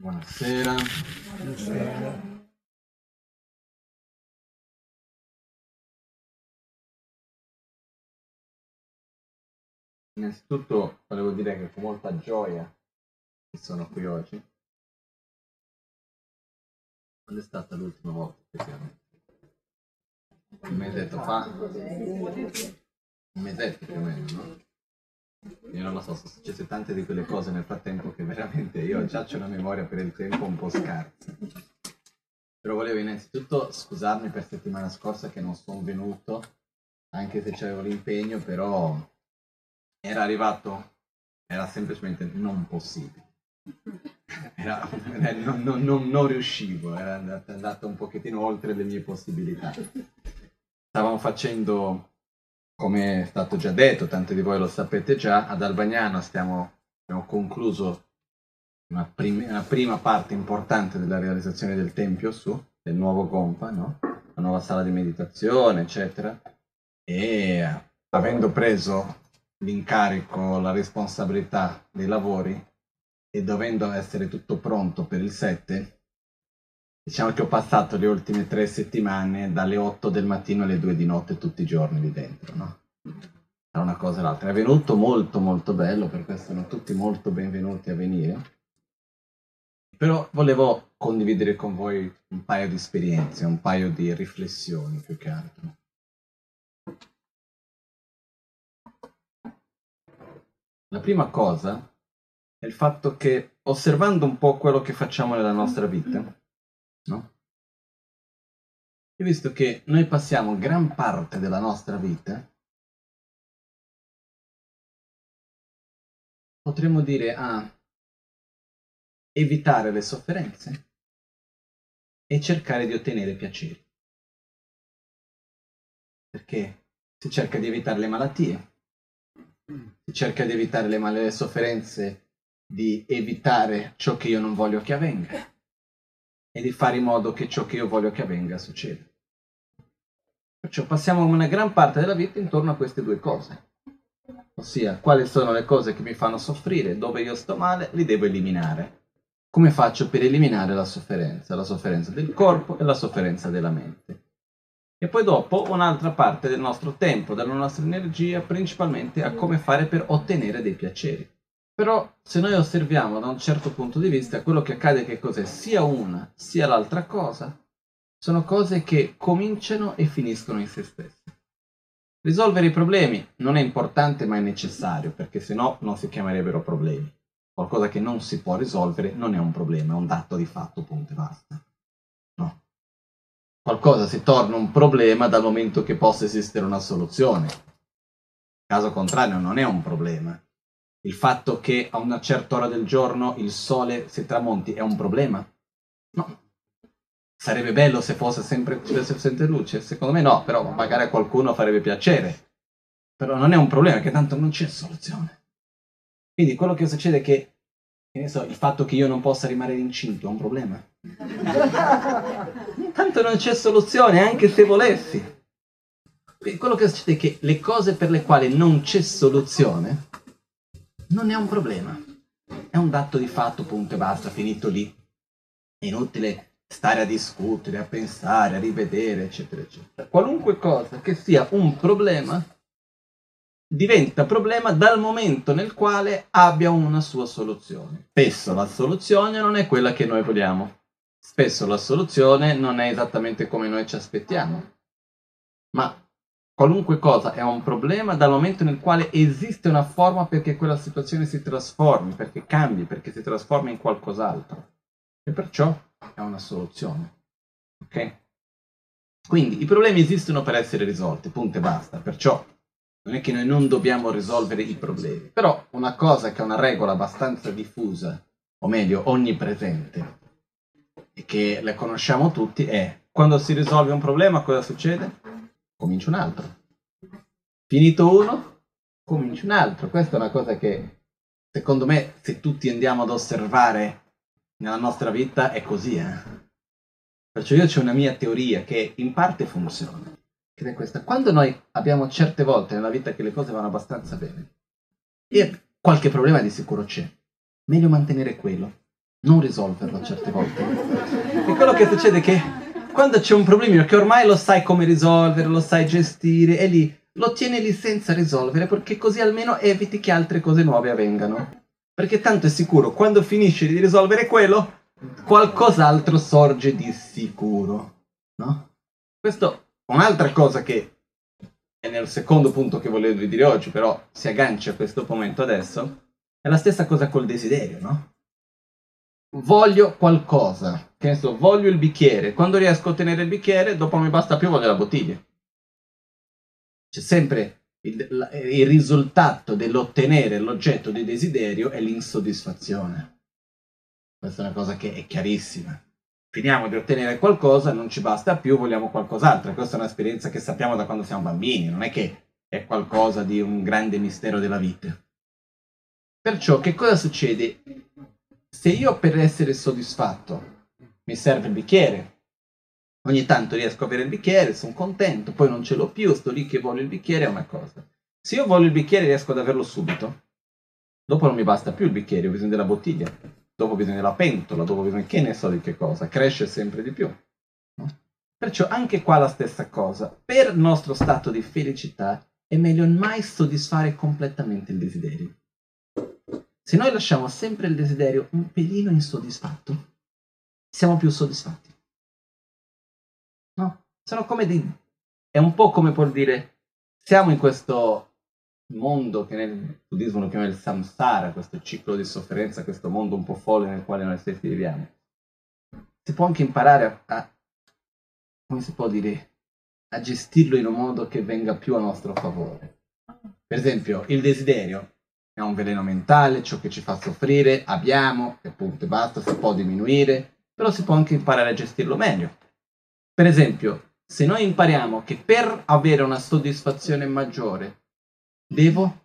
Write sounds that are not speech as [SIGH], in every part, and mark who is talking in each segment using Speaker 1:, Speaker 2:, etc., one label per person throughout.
Speaker 1: Buonasera.
Speaker 2: Buonasera.
Speaker 1: Innanzitutto volevo dire che con molta gioia che sono qui oggi. Quando è stata l'ultima volta effettivamente? Un mesetto fa? Un mesetto più o meno, no? Io non lo so, sono successe tante di quelle cose nel frattempo che veramente io già ho una memoria per il tempo un po' scarsa. Però volevo innanzitutto scusarmi per settimana scorsa che non sono venuto, anche se c'avevo l'impegno, però era arrivato, era semplicemente non possibile. Era, non, non, non, non, riuscivo, era andato un pochettino oltre le mie possibilità. Stavamo facendo, come è stato già detto, tanti di voi lo sapete già, ad Albagnano stiamo, abbiamo concluso una, prim- una, prima parte importante della realizzazione del Tempio su, del nuovo Gompa, no? la nuova sala di meditazione, eccetera. E avendo preso l'incarico, la responsabilità dei lavori e dovendo essere tutto pronto per il 7, diciamo che ho passato le ultime tre settimane dalle 8 del mattino alle 2 di notte tutti i giorni lì dentro, no? Tra una cosa e l'altra. È venuto molto molto bello, per questo sono tutti molto benvenuti a venire. Però volevo condividere con voi un paio di esperienze, un paio di riflessioni più che altro. La prima cosa è il fatto che osservando un po' quello che facciamo nella nostra vita, no? Ho visto che noi passiamo gran parte della nostra vita, potremmo dire a evitare le sofferenze e cercare di ottenere piaceri. Perché si cerca di evitare le malattie, si cerca di evitare le male le sofferenze, di evitare ciò che io non voglio che avvenga e di fare in modo che ciò che io voglio che avvenga succeda. Perciò passiamo una gran parte della vita intorno a queste due cose, ossia quali sono le cose che mi fanno soffrire, dove io sto male, li devo eliminare. Come faccio per eliminare la sofferenza? La sofferenza del corpo e la sofferenza della mente e poi dopo un'altra parte del nostro tempo, della nostra energia, principalmente a come fare per ottenere dei piaceri. Però se noi osserviamo da un certo punto di vista, quello che accade è che cos'è sia una sia l'altra cosa, sono cose che cominciano e finiscono in se stesse. Risolvere i problemi non è importante ma è necessario, perché se no non si chiamerebbero problemi. Qualcosa che non si può risolvere non è un problema, è un dato di fatto, punto e basta qualcosa si torna un problema dal momento che possa esistere una soluzione. Caso contrario non è un problema. Il fatto che a una certa ora del giorno il sole si tramonti è un problema? No. Sarebbe bello se fosse sempre, sempre luce? Secondo me no, però magari a qualcuno farebbe piacere. Però non è un problema, che tanto non c'è soluzione. Quindi quello che succede è che, che ne so, il fatto che io non possa rimanere incinto è un problema. [LAUGHS] Tanto non c'è soluzione, anche se volessi. Quello che succede è che le cose per le quali non c'è soluzione non è un problema. È un dato di fatto, punto e basta, finito lì. È inutile stare a discutere, a pensare, a rivedere, eccetera, eccetera. Qualunque cosa che sia un problema diventa problema dal momento nel quale abbia una sua soluzione. Spesso la soluzione non è quella che noi vogliamo spesso la soluzione non è esattamente come noi ci aspettiamo, ma qualunque cosa è un problema dal momento nel quale esiste una forma perché quella situazione si trasformi, perché cambi, perché si trasformi in qualcos'altro. E perciò è una soluzione. Ok? Quindi i problemi esistono per essere risolti, punto e basta. Perciò non è che noi non dobbiamo risolvere i problemi. Però una cosa che è una regola abbastanza diffusa, o meglio, onnipresente, e che le conosciamo tutti è quando si risolve un problema cosa succede? Comincia un altro. Finito uno, comincia un altro. Questa è una cosa che secondo me se tutti andiamo ad osservare nella nostra vita è così. Eh? Perciò io ho una mia teoria che in parte funziona. Che è questa. Quando noi abbiamo certe volte nella vita che le cose vanno abbastanza bene e qualche problema di sicuro c'è, meglio mantenere quello non risolverlo certe volte. E quello che succede è che quando c'è un problemino che ormai lo sai come risolvere, lo sai gestire, e lì lo tieni lì senza risolvere perché così almeno eviti che altre cose nuove avvengano. Perché tanto è sicuro, quando finisci di risolvere quello, qualcos'altro sorge di sicuro. No? Questo è un'altra cosa che è nel secondo punto che volevo dire oggi, però si aggancia a questo momento adesso. È la stessa cosa col desiderio, no? Voglio qualcosa, che ne so, voglio il bicchiere. Quando riesco a ottenere il bicchiere, dopo non mi basta più, voglio la bottiglia. C'è sempre il, il risultato dell'ottenere l'oggetto di desiderio è l'insoddisfazione. Questa è una cosa che è chiarissima. Finiamo di ottenere qualcosa, non ci basta più, vogliamo qualcos'altro. Questa è un'esperienza che sappiamo da quando siamo bambini, non è che è qualcosa di un grande mistero della vita. Perciò che cosa succede? Se io per essere soddisfatto mi serve il bicchiere, Ogni tanto riesco a avere il bicchiere, sono contento, poi non ce l'ho più, sto lì che voglio il bicchiere, è una cosa. Se io voglio il bicchiere riesco ad averlo subito, dopo non mi basta più il bicchiere, ho bisogno della bottiglia, dopo ho bisogno della pentola, dopo ho bisogno che ne so di che cosa, cresce sempre di più. No? Perciò anche qua la stessa cosa. Per il nostro stato di felicità è meglio mai soddisfare completamente il desiderio. Se noi lasciamo sempre il desiderio un pelino insoddisfatto, siamo più soddisfatti. No? Sono come dei... È un po' come può dire, siamo in questo mondo che nel buddismo lo chiama il samsara, questo ciclo di sofferenza, questo mondo un po' folle nel quale noi stessi viviamo. Si può anche imparare a, a come si può dire, a gestirlo in un modo che venga più a nostro favore. Per esempio, il desiderio è un veleno mentale, ciò che ci fa soffrire, abbiamo, e punto e basta, si può diminuire, però si può anche imparare a gestirlo meglio. Per esempio, se noi impariamo che per avere una soddisfazione maggiore devo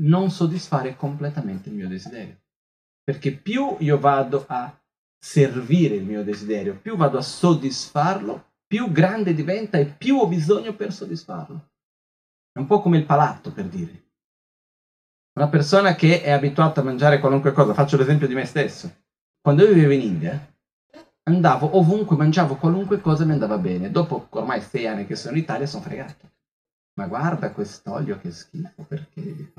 Speaker 1: non soddisfare completamente il mio desiderio. Perché più io vado a servire il mio desiderio, più vado a soddisfarlo, più grande diventa e più ho bisogno per soddisfarlo. È un po' come il palato, per dire. Una persona che è abituata a mangiare qualunque cosa, faccio l'esempio di me stesso. Quando io vivevo in India, andavo ovunque, mangiavo qualunque cosa mi andava bene. Dopo ormai sei anni che sono in Italia sono fregato. Ma guarda quest'olio che schifo, perché?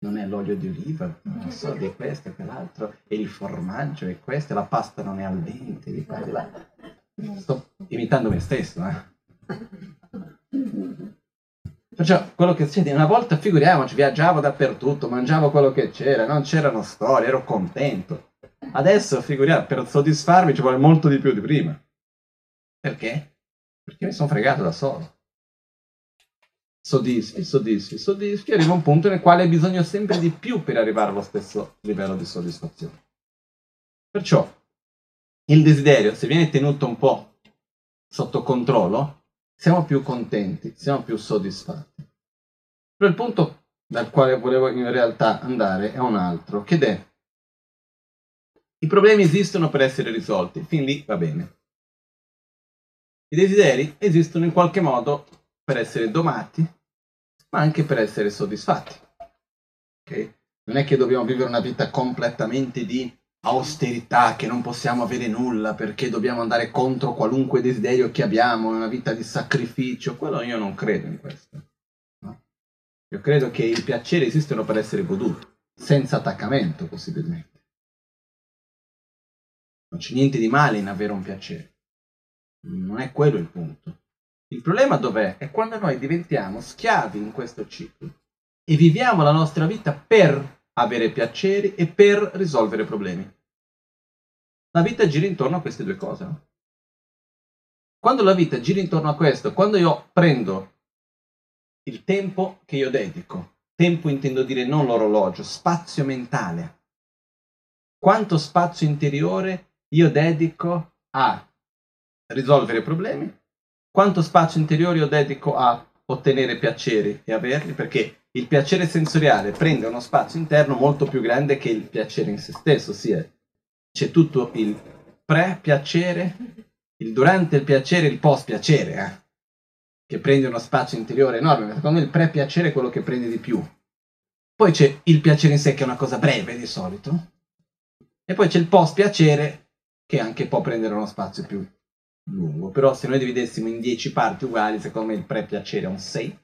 Speaker 1: Non è l'olio di oliva, non so, di questo e quell'altro, e il formaggio e questo, e la pasta non è al dente, di e di là. Sto imitando me stesso, eh. Perciò quello che succede, una volta figuriamoci, viaggiavo dappertutto, mangiavo quello che c'era, non c'erano storie, ero contento. Adesso, figuriamo, per soddisfarmi ci vuole molto di più di prima. Perché? Perché mi sono fregato da solo. Soddisfi, soddisfi, soddisfi, arriva un punto nel quale hai bisogno sempre di più per arrivare allo stesso livello di soddisfazione. Perciò, il desiderio, se viene tenuto un po' sotto controllo, siamo più contenti, siamo più soddisfatti. Però il punto dal quale volevo in realtà andare è un altro, che è i problemi esistono per essere risolti, fin lì va bene. I desideri esistono in qualche modo per essere domati, ma anche per essere soddisfatti. Okay? Non è che dobbiamo vivere una vita completamente di austerità, che non possiamo avere nulla perché dobbiamo andare contro qualunque desiderio che abbiamo, una vita di sacrificio. Quello io non credo in questo. Io credo che i piaceri esistono per essere goduti, senza attaccamento possibilmente. Non c'è niente di male in avere un piacere. Non è quello il punto. Il problema dov'è? È quando noi diventiamo schiavi in questo ciclo e viviamo la nostra vita per avere piaceri e per risolvere problemi. La vita gira intorno a queste due cose. No? Quando la vita gira intorno a questo, quando io prendo il tempo che io dedico, tempo intendo dire non l'orologio, spazio mentale, quanto spazio interiore io dedico a risolvere problemi, quanto spazio interiore io dedico a ottenere piaceri e averli, perché il piacere sensoriale prende uno spazio interno molto più grande che il piacere in se stesso, ossia c'è tutto il pre-piacere, il durante il piacere il post-piacere, eh? che prende uno spazio interiore enorme, secondo me il pre-piacere è quello che prende di più. Poi c'è il piacere in sé che è una cosa breve di solito, E poi c'è il post piacere che anche può prendere uno spazio più lungo. Però se noi dividessimo in 10 parti uguali, secondo me il pre-piacere è un 6.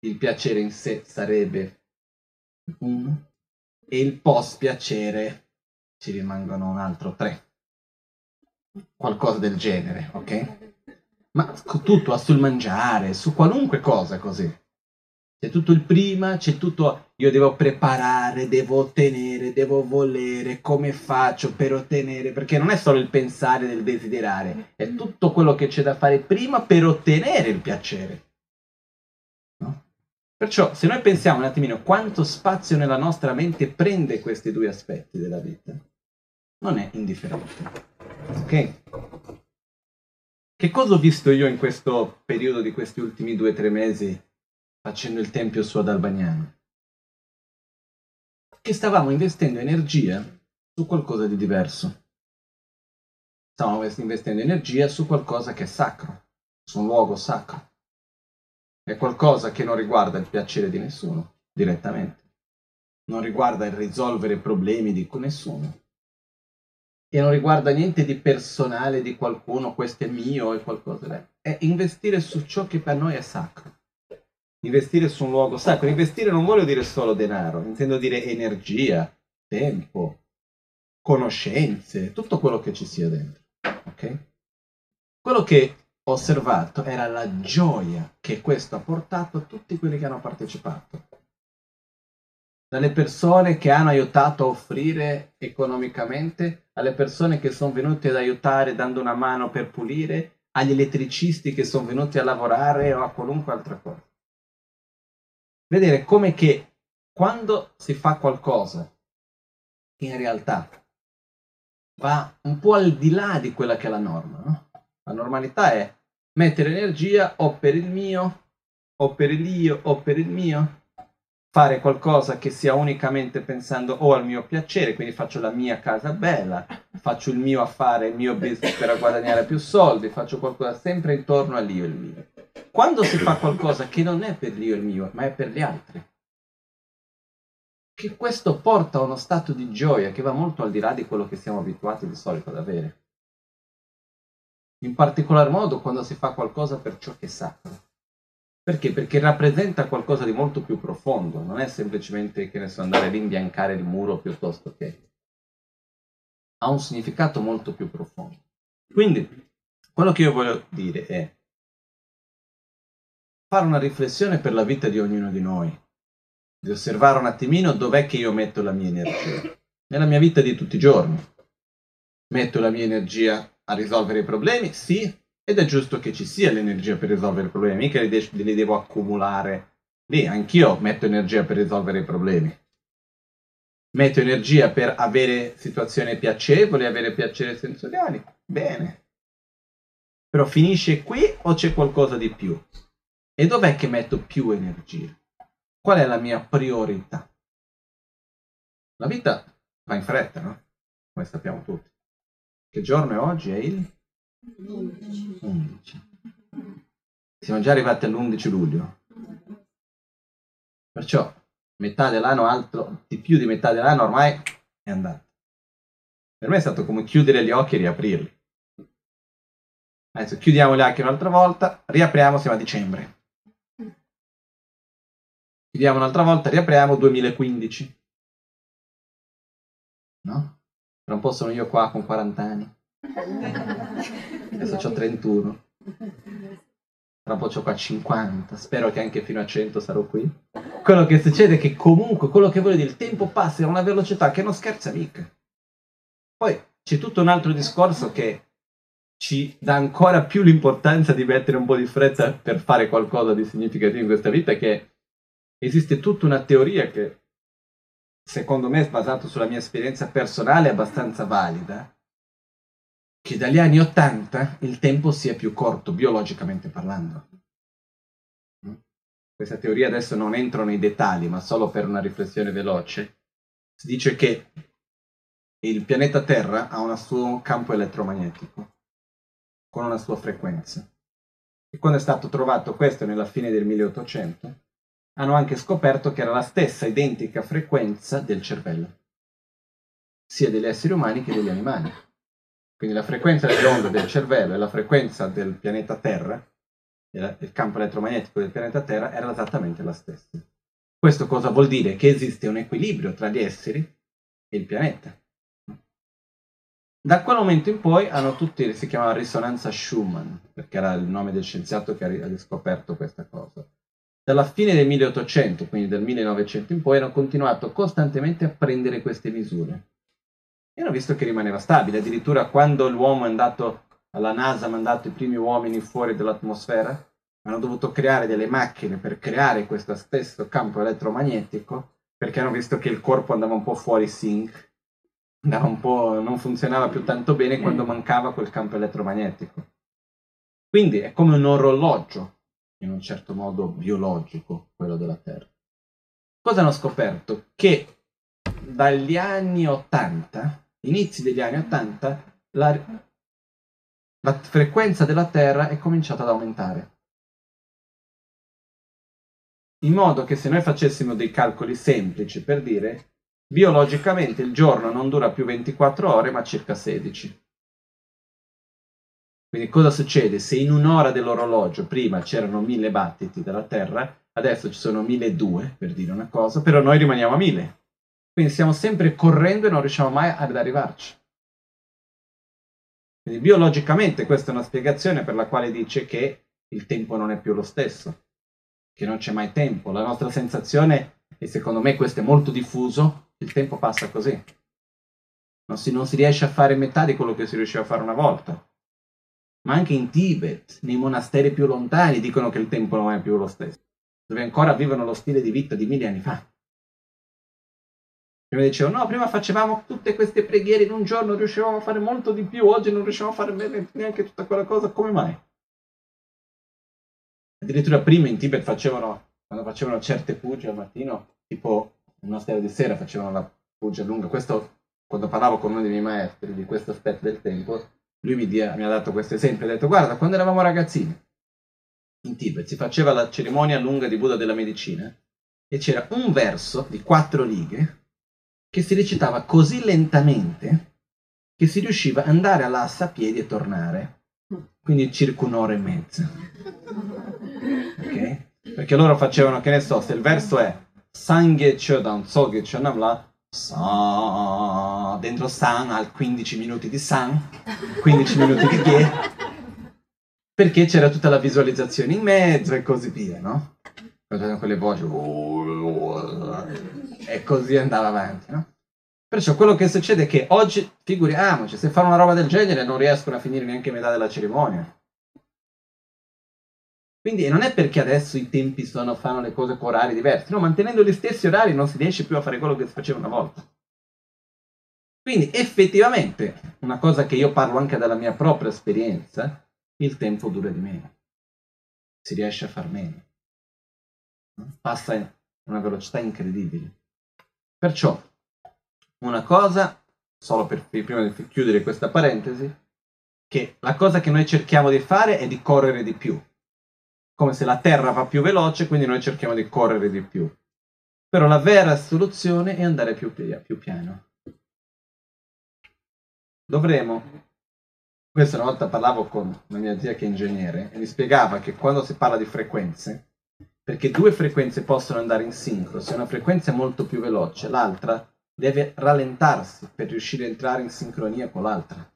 Speaker 1: Il piacere in sé sarebbe 1. E il post piacere ci rimangono un altro 3. Qualcosa del genere, ok? Ma tutto sul mangiare, su qualunque cosa così. C'è tutto il prima, c'è tutto io devo preparare, devo ottenere, devo volere, come faccio per ottenere, perché non è solo il pensare del desiderare, è tutto quello che c'è da fare prima per ottenere il piacere. No? Perciò se noi pensiamo un attimino quanto spazio nella nostra mente prende questi due aspetti della vita, non è indifferente. Ok? Che cosa ho visto io in questo periodo di questi ultimi due o tre mesi facendo il tempio su ad Albagnano, che stavamo investendo energia su qualcosa di diverso. Stavamo investendo energia su qualcosa che è sacro, su un luogo sacro. È qualcosa che non riguarda il piacere di nessuno direttamente, non riguarda il risolvere problemi di nessuno e non riguarda niente di personale di qualcuno, questo è mio e qualcosa. È investire su ciò che per noi è sacro investire su un luogo sacro. Investire non vuole dire solo denaro, intendo dire energia, tempo, conoscenze, tutto quello che ci sia dentro. Ok? Quello che ho osservato era la gioia che questo ha portato a tutti quelli che hanno partecipato. Dalle persone che hanno aiutato a offrire economicamente, alle persone che sono venute ad aiutare dando una mano per pulire, agli elettricisti che sono venuti a lavorare o a qualunque altra cosa vedere come che quando si fa qualcosa in realtà va un po' al di là di quella che è la norma, no? La normalità è mettere energia o per il mio, o per il io, o per il mio, fare qualcosa che sia unicamente pensando o al mio piacere, quindi faccio la mia casa bella, faccio il mio affare, il mio business per guadagnare più soldi, faccio qualcosa sempre intorno all'io e il mio. Quando si fa qualcosa che non è per l'io e il mio, ma è per gli altri, che questo porta a uno stato di gioia che va molto al di là di quello che siamo abituati di solito ad avere. In particolar modo quando si fa qualcosa per ciò che è sacro. Perché? Perché rappresenta qualcosa di molto più profondo, non è semplicemente che ne so andare ad imbiancare il muro piuttosto che. Ha un significato molto più profondo. Quindi, quello che io voglio dire è fare una riflessione per la vita di ognuno di noi, di osservare un attimino dov'è che io metto la mia energia. Nella mia vita di tutti i giorni. Metto la mia energia a risolvere i problemi? Sì, ed è giusto che ci sia l'energia per risolvere i problemi, mica li, de- li devo accumulare lì. Anch'io metto energia per risolvere i problemi. Metto energia per avere situazioni piacevoli, avere piacere sensoriali. Bene. Però finisce qui o c'è qualcosa di più? E dov'è che metto più energia? Qual è la mia priorità? La vita va in fretta, no? Come sappiamo tutti. Che giorno è oggi? È il 11. Siamo già arrivati all'11 luglio. Perciò metà dell'anno, altro di più di metà dell'anno ormai è andato. Per me è stato come chiudere gli occhi e riaprirli. Adesso chiudiamo gli occhi un'altra volta, riapriamo, siamo a dicembre. Chiudiamo un'altra volta, riapriamo 2015. No? Tra un po' sono io qua con 40 anni. Adesso ho 31. Tra un po' ho qua 50. Spero che anche fino a 100 sarò qui. Quello che succede è che comunque, quello che voglio dire, il tempo passa a una velocità che non scherza mica. Poi c'è tutto un altro discorso che ci dà ancora più l'importanza di mettere un po' di fretta per fare qualcosa di significativo in questa vita, che esiste tutta una teoria che secondo me è basata sulla mia esperienza personale abbastanza valida, che dagli anni 80 il tempo sia più corto, biologicamente parlando. Questa teoria adesso non entro nei dettagli, ma solo per una riflessione veloce. Si dice che il pianeta Terra ha un suo campo elettromagnetico, con una sua frequenza. E quando è stato trovato questo nella fine del 1800, hanno anche scoperto che era la stessa identica frequenza del cervello. sia degli esseri umani che degli animali. Quindi la frequenza delle onde del cervello e la frequenza del pianeta Terra, il campo elettromagnetico del pianeta Terra, era esattamente la stessa. Questo cosa vuol dire? Che esiste un equilibrio tra gli esseri e il pianeta. Da quel momento in poi hanno tutti, si chiamava risonanza Schumann, perché era il nome del scienziato che ha riscoperto questa cosa. Dalla fine del 1800, quindi del 1900 in poi, hanno continuato costantemente a prendere queste misure. E hanno visto che rimaneva stabile. Addirittura quando l'uomo è andato alla NASA, ha mandato i primi uomini fuori dall'atmosfera, hanno dovuto creare delle macchine per creare questo stesso campo elettromagnetico, perché hanno visto che il corpo andava un po' fuori sync andava un po', non funzionava più tanto bene quando mancava quel campo elettromagnetico. Quindi è come un orologio, in un certo modo biologico, quello della Terra. Cosa hanno scoperto? Che dagli anni 80, inizi degli anni 80, la, la frequenza della Terra è cominciata ad aumentare. In modo che se noi facessimo dei calcoli semplici per dire Biologicamente il giorno non dura più 24 ore, ma circa 16. Quindi cosa succede? Se in un'ora dell'orologio prima c'erano 1000 battiti della Terra, adesso ci sono 1200, per dire una cosa, però noi rimaniamo a 1000. Quindi stiamo sempre correndo e non riusciamo mai ad arrivarci. Quindi biologicamente questa è una spiegazione per la quale dice che il tempo non è più lo stesso, che non c'è mai tempo. La nostra sensazione, e secondo me questo è molto diffuso, il tempo passa così. Non si, non si riesce a fare metà di quello che si riusciva a fare una volta. Ma anche in Tibet, nei monasteri più lontani, dicono che il tempo non è più lo stesso, dove ancora vivono lo stile di vita di mille anni fa. Prima dicevano, no, prima facevamo tutte queste preghiere in un giorno, riuscivamo a fare molto di più, oggi non riusciamo a fare neanche tutta quella cosa, come mai? Addirittura prima in Tibet facevano, quando facevano certe pugie al mattino, tipo il monastero di sera facevano la puggia lunga. Questo, quando parlavo con uno dei miei maestri di questo aspetto del tempo, lui mi, dia, mi ha dato questo esempio. Ha detto, guarda, quando eravamo ragazzini, in Tibet si faceva la cerimonia lunga di Buddha della medicina e c'era un verso di quattro righe che si recitava così lentamente che si riusciva ad andare all'assa a piedi e tornare. Quindi circa un'ora e mezza. Ok? Perché loro facevano, che ne so, se il verso è Sangye Chodan Soge Chonamla Sa dentro San al 15 minuti di San, 15 minuti di Ghe, perché c'era tutta la visualizzazione in mezzo e così via, no? Con quelle voci e così andava avanti, no? Perciò quello che succede è che oggi, figuriamoci, se fanno una roba del genere non riescono a finire neanche metà della cerimonia. Quindi non è perché adesso i tempi sono, fanno le cose con orari diversi, no, mantenendo gli stessi orari non si riesce più a fare quello che si faceva una volta. Quindi effettivamente, una cosa che io parlo anche dalla mia propria esperienza, il tempo dura di meno. Si riesce a far meno. Passa a una velocità incredibile. Perciò, una cosa, solo per prima di chiudere questa parentesi, che la cosa che noi cerchiamo di fare è di correre di più come se la Terra va più veloce, quindi noi cerchiamo di correre di più. Però la vera soluzione è andare più, più piano. Dovremo, questa una volta parlavo con una mia zia che è ingegnere e mi spiegava che quando si parla di frequenze, perché due frequenze possono andare in sincro, se una frequenza è molto più veloce, l'altra deve rallentarsi per riuscire a entrare in sincronia con l'altra.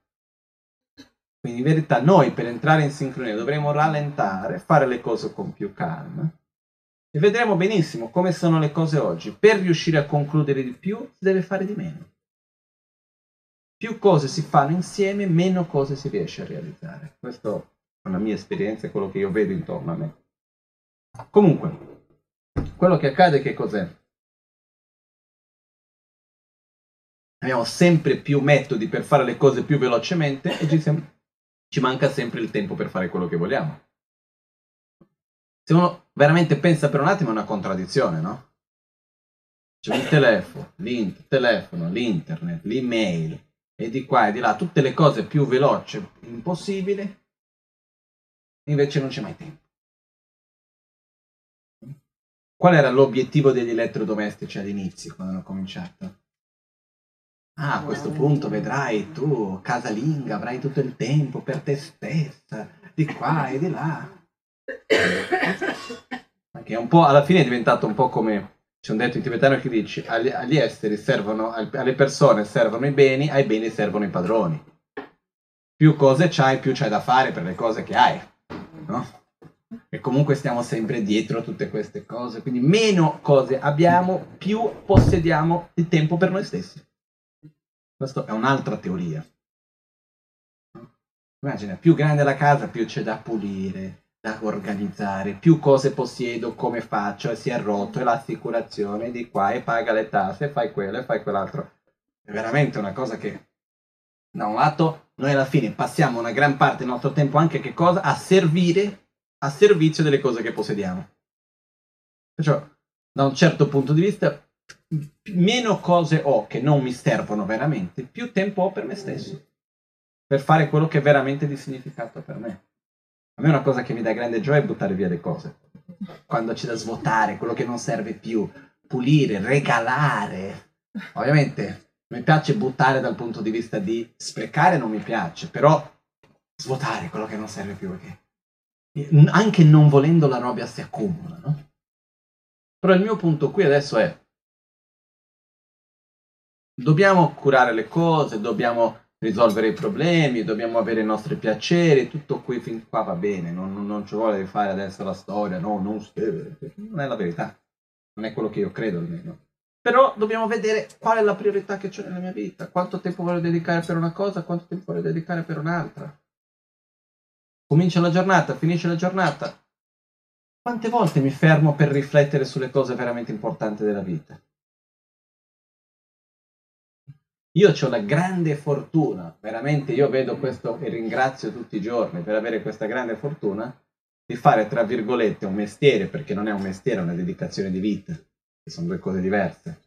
Speaker 1: Quindi in verità noi per entrare in sincronia dovremo rallentare, fare le cose con più calma e vedremo benissimo come sono le cose oggi. Per riuscire a concludere di più si deve fare di meno. Più cose si fanno insieme, meno cose si riesce a realizzare. Questa è la mia esperienza, è quello che io vedo intorno a me. Comunque, quello che accade che cos'è? Abbiamo sempre più metodi per fare le cose più velocemente e ci siamo ci manca sempre il tempo per fare quello che vogliamo. Se uno veramente pensa per un attimo è una contraddizione, no? C'è il telefono, l'int- telefono, l'internet, l'email e di qua e di là, tutte le cose più veloci impossibile, invece non c'è mai tempo. Qual era l'obiettivo degli elettrodomestici all'inizio, quando hanno cominciato? Ah, a questo punto vedrai tu, casalinga, avrai tutto il tempo per te stessa, di qua e di là. [COUGHS] Che un po' alla fine è diventato un po' come c'è un detto in tibetano che dice agli, agli esteri servono, alle persone servono i beni, ai beni servono i padroni. Più cose c'hai, più c'hai da fare per le cose che hai. No? E comunque stiamo sempre dietro a tutte queste cose, quindi meno cose abbiamo, più possediamo il tempo per noi stessi. Questa è un'altra teoria. Immagina, più grande la casa, più c'è da pulire, da organizzare, più cose possiedo, come faccio, e si è rotto, e l'assicurazione di qua, e paga le tasse, e fai quello, e fai quell'altro. È veramente una cosa che, da un lato, noi alla fine passiamo una gran parte del nostro tempo anche che cosa? A servire, a servizio delle cose che possediamo. Perciò, da un certo punto di vista, meno cose ho che non mi servono veramente, più tempo ho per me stesso, per fare quello che è veramente di significato per me. A me una cosa che mi dà grande gioia è buttare via le cose. Quando c'è da svuotare, quello che non serve più, pulire, regalare. Ovviamente mi piace buttare dal punto di vista di sprecare, non mi piace, però svuotare quello che non serve più, perché anche non volendo la roba si accumula, no? Però il mio punto qui adesso è dobbiamo curare le cose, dobbiamo risolvere i problemi, dobbiamo avere i nostri piaceri, tutto qui fin qua va bene, non, non ci vuole fare adesso la storia, no, non scrivere, non è la verità, non è quello che io credo almeno. Però dobbiamo vedere qual è la priorità che c'è nella mia vita, quanto tempo voglio dedicare per una cosa, quanto tempo voglio dedicare per un'altra. Comincia la giornata, finisce la giornata. Quante volte mi fermo per riflettere sulle cose veramente importanti della vita? Io ho la grande fortuna, veramente io vedo questo e ringrazio tutti i giorni per avere questa grande fortuna di fare, tra virgolette, un mestiere, perché non è un mestiere, è una dedicazione di vita, che sono due cose diverse.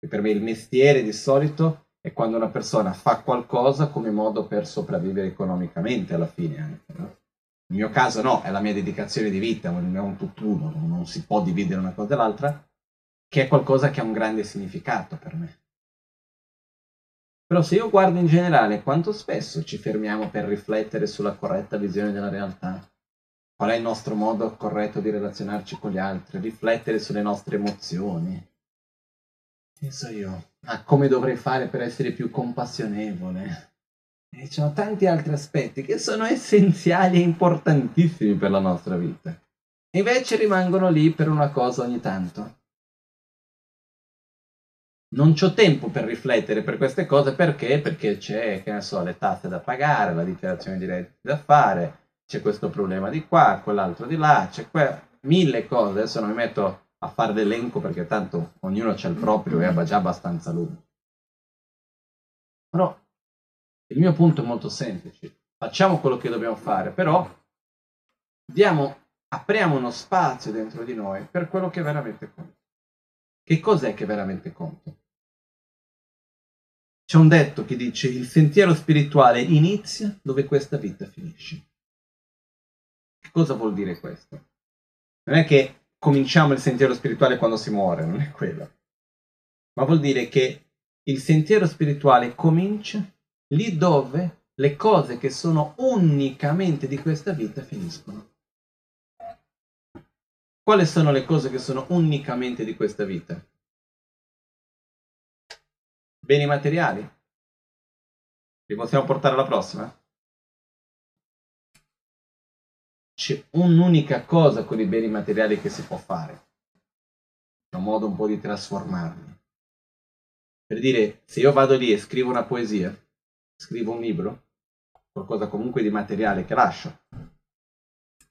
Speaker 1: E per me il mestiere di solito è quando una persona fa qualcosa come modo per sopravvivere economicamente alla fine anche. No? Nel mio caso no, è la mia dedicazione di vita, è un tutt'uno, non si può dividere una cosa dall'altra, che è qualcosa che ha un grande significato per me. Però se io guardo in generale quanto spesso ci fermiamo per riflettere sulla corretta visione della realtà, qual è il nostro modo corretto di relazionarci con gli altri, riflettere sulle nostre emozioni. Penso io a come dovrei fare per essere più compassionevole. E ci sono tanti altri aspetti che sono essenziali e importantissimi per la nostra vita. Invece rimangono lì per una cosa ogni tanto non ho tempo per riflettere per queste cose perché? Perché c'è, che ne so, le tasse da pagare, la dichiarazione di reddito da fare, c'è questo problema di qua, quell'altro di là, c'è que- mille cose. Adesso non mi metto a fare l'elenco perché tanto ognuno c'ha il proprio e è già abbastanza lungo. Però il mio punto è molto semplice. Facciamo quello che dobbiamo fare, però diamo, apriamo uno spazio dentro di noi per quello che veramente conta. Che cos'è che veramente conta? C'è un detto che dice il sentiero spirituale inizia dove questa vita finisce. Che cosa vuol dire questo? Non è che cominciamo il sentiero spirituale quando si muore, non è quello. Ma vuol dire che il sentiero spirituale comincia lì dove le cose che sono unicamente di questa vita finiscono. Quali sono le cose che sono unicamente di questa vita? Beni materiali? Li possiamo portare alla prossima? C'è un'unica cosa con i beni materiali che si può fare. C'è un modo un po' di trasformarli. Per dire, se io vado lì e scrivo una poesia, scrivo un libro, qualcosa comunque di materiale che lascio.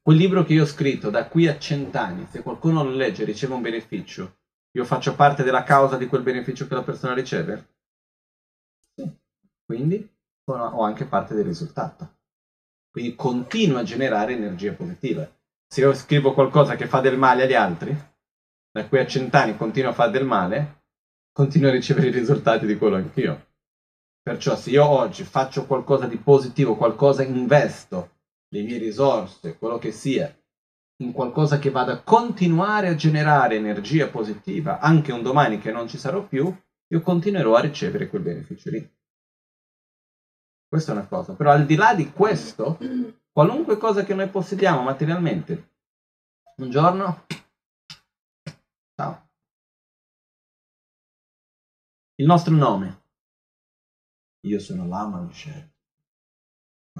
Speaker 1: Quel libro che io ho scritto da qui a cent'anni, se qualcuno lo legge e riceve un beneficio, io faccio parte della causa di quel beneficio che la persona riceve? Quindi ho anche parte del risultato. Quindi continuo a generare energia positiva. Se io scrivo qualcosa che fa del male agli altri, da qui a cent'anni continuo a fare del male, continuo a ricevere i risultati di quello anch'io. Perciò se io oggi faccio qualcosa di positivo, qualcosa investo, le mie risorse, quello che sia, in qualcosa che vada a continuare a generare energia positiva, anche un domani che non ci sarò più, io continuerò a ricevere quel beneficio lì. Questa è una cosa. Però al di là di questo, qualunque cosa che noi possediamo materialmente, un giorno, ciao. Il nostro nome. Io sono Lama Michel.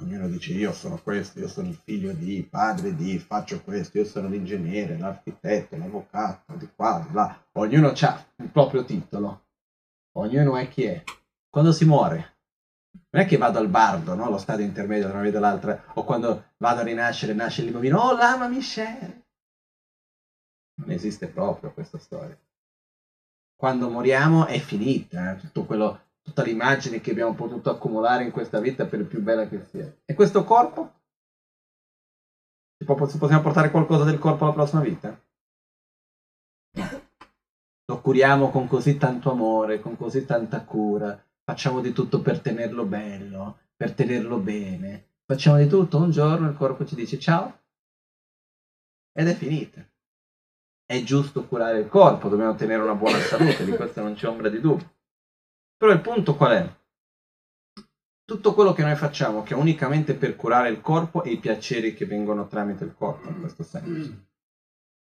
Speaker 1: Ognuno dice io sono questo, io sono il figlio di, padre di, faccio questo, io sono l'ingegnere, l'architetto, l'avvocato, di qua, di là. Ognuno ha il proprio titolo. Ognuno è chi è. Quando si muore, non è che vado al bardo, no? lo stadio intermedio tra una vita e l'altra, o quando vado a rinascere, nasce il bambino, oh lama Michelle. Non esiste proprio questa storia. Quando moriamo è finita, eh? tutto quello, tutta l'immagine che abbiamo potuto accumulare in questa vita per più bella che sia. E questo corpo? Possiamo portare qualcosa del corpo alla prossima vita? Lo curiamo con così tanto amore, con così tanta cura, facciamo di tutto per tenerlo bello, per tenerlo bene, facciamo di tutto, un giorno il corpo ci dice ciao ed è finita. È giusto curare il corpo, dobbiamo tenere una buona salute, di questo non c'è ombra di dubbio. Però il punto qual è? Tutto quello che noi facciamo, che è unicamente per curare il corpo e i piaceri che vengono tramite il corpo, in questo senso.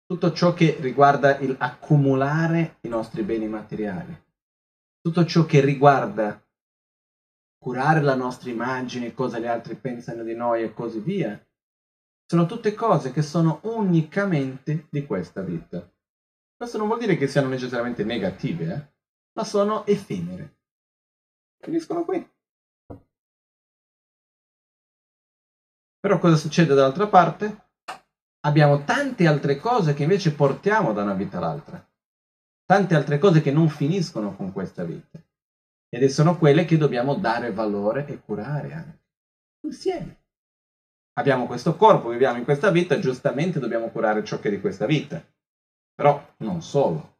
Speaker 1: Tutto ciò che riguarda il accumulare i nostri beni materiali, tutto ciò che riguarda curare la nostra immagine, cosa gli altri pensano di noi e così via, sono tutte cose che sono unicamente di questa vita. Questo non vuol dire che siano necessariamente negative, eh? ma sono effimere. Finiscono qui. Però cosa succede dall'altra parte? Abbiamo tante altre cose che invece portiamo da una vita all'altra tante altre cose che non finiscono con questa vita. Ed sono quelle che dobbiamo dare valore e curare anche. Insieme. Abbiamo questo corpo, viviamo in questa vita, giustamente dobbiamo curare ciò che è di questa vita. Però non solo.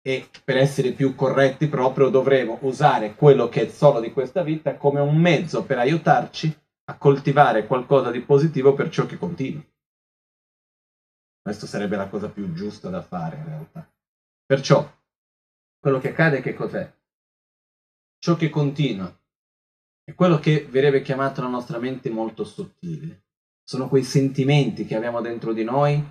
Speaker 1: E per essere più corretti proprio dovremo usare quello che è solo di questa vita come un mezzo per aiutarci a coltivare qualcosa di positivo per ciò che continua. Questo sarebbe la cosa più giusta da fare in realtà. Perciò, quello che accade che cos'è? Ciò che continua è quello che verrebbe chiamato la nostra mente molto sottile. Sono quei sentimenti che abbiamo dentro di noi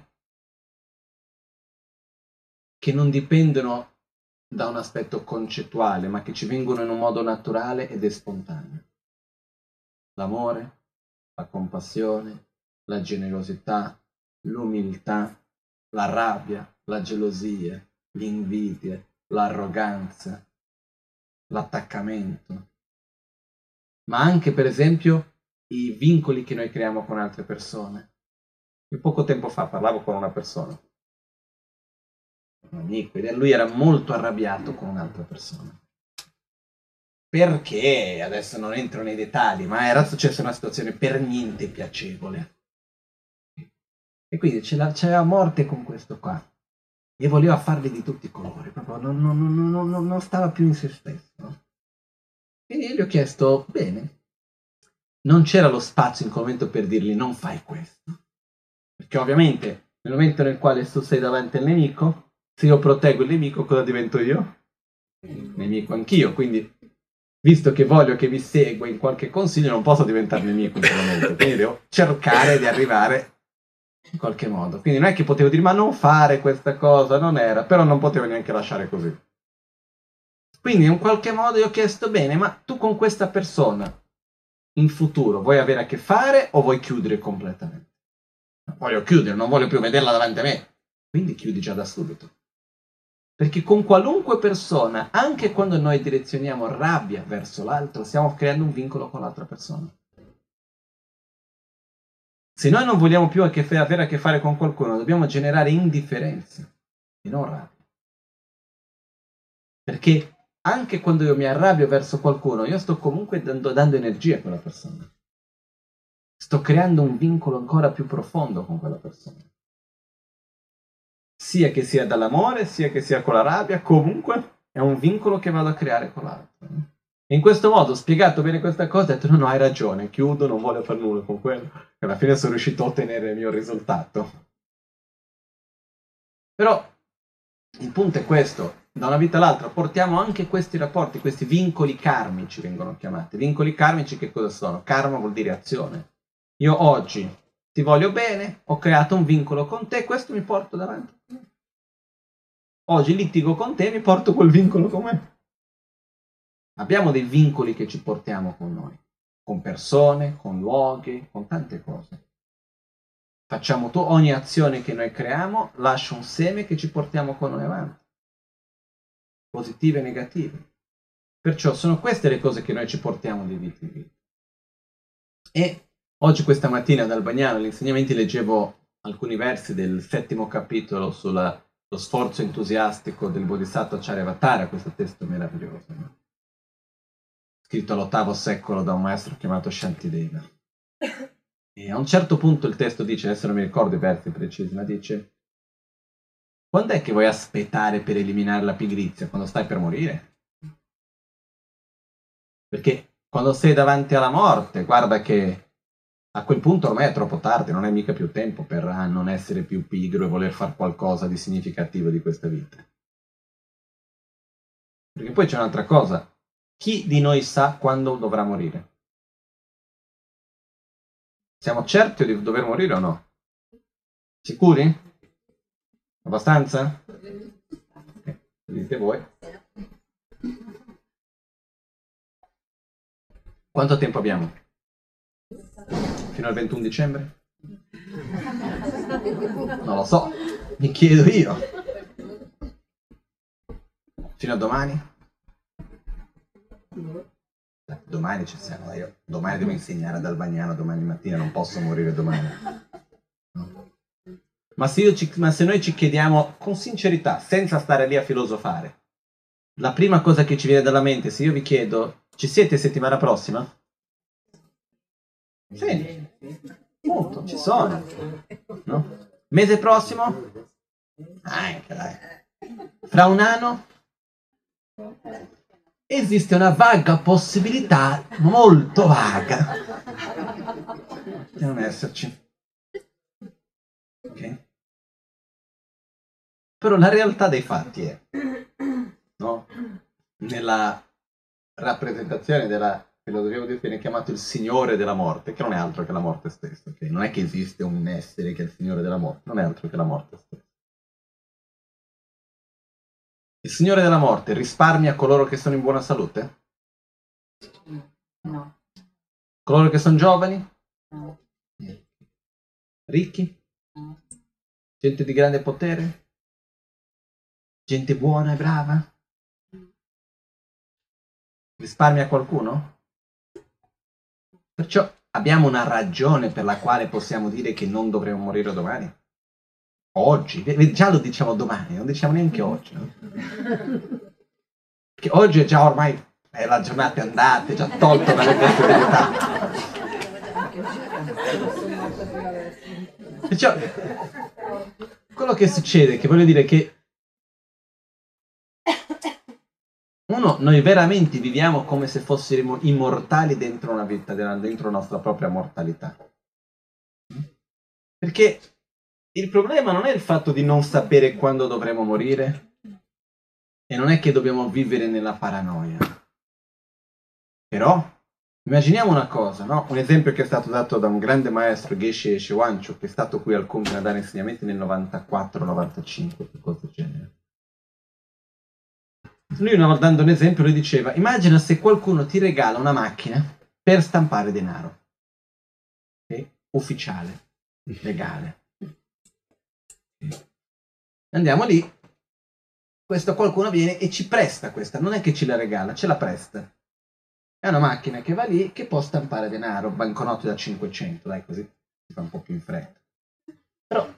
Speaker 1: che non dipendono da un aspetto concettuale, ma che ci vengono in un modo naturale ed è spontaneo. L'amore, la compassione, la generosità, l'umiltà, la rabbia, la gelosia, l'invidia, l'arroganza, l'attaccamento, ma anche per esempio i vincoli che noi creiamo con altre persone. Io poco tempo fa parlavo con una persona, un amico, e lui era molto arrabbiato con un'altra persona. Perché, adesso non entro nei dettagli, ma era successa una situazione per niente piacevole. E quindi c'era morte con questo qua e voleva farli di tutti i colori, proprio non, non, non, non stava più in se stesso. E gli ho chiesto, bene, non c'era lo spazio in quel momento per dirgli non fai questo. Perché ovviamente nel momento nel quale tu sei davanti al nemico, se io proteggo il nemico, cosa divento io? Nemico anch'io, quindi visto che voglio che vi segua in qualche consiglio, non posso diventare nemico in quel momento, quindi devo cercare di arrivare in qualche modo. Quindi non è che potevo dire ma non fare questa cosa, non era, però non potevo neanche lasciare così. Quindi in qualche modo io ho chiesto bene, ma tu con questa persona in futuro vuoi avere a che fare o vuoi chiudere completamente? Voglio chiudere, non voglio più vederla davanti a me. Quindi chiudi già da subito. Perché con qualunque persona, anche quando noi direzioniamo rabbia verso l'altro, stiamo creando un vincolo con l'altra persona. Se noi non vogliamo più avere a che fare con qualcuno, dobbiamo generare indifferenza e non rabbia. Perché anche quando io mi arrabbio verso qualcuno, io sto comunque dando, dando energia a quella persona. Sto creando un vincolo ancora più profondo con quella persona. Sia che sia dall'amore, sia che sia con la rabbia, comunque è un vincolo che vado a creare con l'altro. In questo modo, spiegato bene questa cosa, ho detto no, no, hai ragione, chiudo, non voglio fare nulla con quello. E alla fine sono riuscito a ottenere il mio risultato. Però il punto è questo, da una vita all'altra portiamo anche questi rapporti, questi vincoli karmici vengono chiamati. Vincoli karmici che cosa sono? Karma vuol dire azione. Io oggi ti voglio bene, ho creato un vincolo con te, questo mi porto davanti. Oggi litigo con te, mi porto quel vincolo con me. Abbiamo dei vincoli che ci portiamo con noi, con persone, con luoghi, con tante cose. Facciamo tu, ogni azione che noi creiamo lascia un seme che ci portiamo con noi avanti positive e negative. Perciò sono queste le cose che noi ci portiamo di vita in vita. E oggi questa mattina dal Bagnano agli insegnamenti leggevo alcuni versi del settimo capitolo sullo sforzo entusiastico del Bodhisattva Charyavatara, questo testo meraviglioso, no? Scritto all'ottavo secolo da un maestro chiamato Shantideva. [LAUGHS] E a un certo punto il testo dice, adesso non mi ricordo i versi precisi, ma dice quando è che vuoi aspettare per eliminare la pigrizia? Quando stai per morire? Perché quando sei davanti alla morte, guarda che a quel punto ormai è troppo tardi, non hai mica più tempo per non essere più pigro e voler fare qualcosa di significativo di questa vita. Perché poi c'è un'altra cosa. Chi di noi sa quando dovrà morire? Siamo certi di dover morire o no? Sicuri? Abbastanza? Eh, dite voi. Quanto tempo abbiamo? Fino al 21 dicembre? Non lo so, mi chiedo io. Fino a domani? Domani ci siamo, io domani devo insegnare ad Albagnano, domani mattina non posso morire domani. Ma se, ci, ma se, noi ci chiediamo con sincerità, senza stare lì a filosofare, la prima cosa che ci viene dalla mente, se io vi chiedo, ci siete settimana prossima? Sì, molto, ci sono. No? Mese prossimo? Anche dai. Fra un anno? Esiste una vaga possibilità, molto vaga, di non esserci. Ok? Però la realtà dei fatti è, no? Nella rappresentazione della filosofia buddista viene chiamato il signore della morte, che non è altro che la morte stessa. Okay? Non è che esiste un essere che è il signore della morte, non è altro che la morte stessa. Il signore della morte risparmia coloro che sono in buona salute?
Speaker 2: No.
Speaker 1: Coloro che sono giovani?
Speaker 2: No.
Speaker 1: Ricchi? Gente di grande potere? Gente buona e brava? Risparmia qualcuno? Perciò abbiamo una ragione per la quale possiamo dire che non dovremo morire domani? Oggi, già lo diciamo domani, non diciamo neanche oggi. No? Che oggi è già ormai è la giornata è andata, è già tolto dalle possibilità. Perciò, quello che succede, che voglio dire che uno, noi veramente viviamo come se fossimo immortali dentro una vita, dentro la nostra propria mortalità. Perché il problema non è il fatto di non sapere quando dovremo morire e non è che dobbiamo vivere nella paranoia. Però Immaginiamo una cosa, no? un esempio che è stato dato da un grande maestro, Geshe Shewancho, che è stato qui al Kumbh a dare insegnamenti nel 94-95, qualcosa del genere. Lui, una volta dando un esempio, lui diceva, immagina se qualcuno ti regala una macchina per stampare denaro. Okay? Ufficiale, legale. Andiamo lì, questo qualcuno viene e ci presta questa, non è che ce la regala, ce la presta. È una macchina che va lì che può stampare denaro, banconote da 500, dai così si fa un po' più in fretta. Però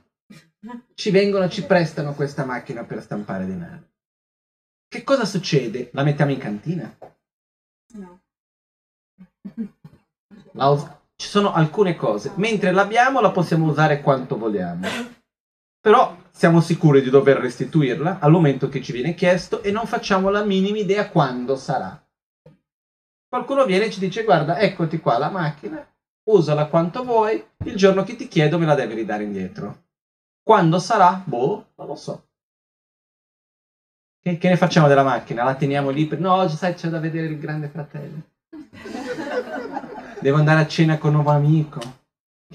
Speaker 1: ci vengono, ci prestano questa macchina per stampare denaro. Che cosa succede? La mettiamo in cantina?
Speaker 2: No.
Speaker 1: Us- ci sono alcune cose. Mentre l'abbiamo la possiamo usare quanto vogliamo. Però siamo sicuri di dover restituirla al momento che ci viene chiesto e non facciamo la minima idea quando sarà. Qualcuno viene e ci dice guarda, eccoti qua la macchina, usala quanto vuoi, il giorno che ti chiedo me la devi ridare indietro. Quando sarà? Boh, non lo so. Che, che ne facciamo della macchina? La teniamo lì per... No, sai c'è da vedere il grande fratello. [LAUGHS] Devo andare a cena con un nuovo amico.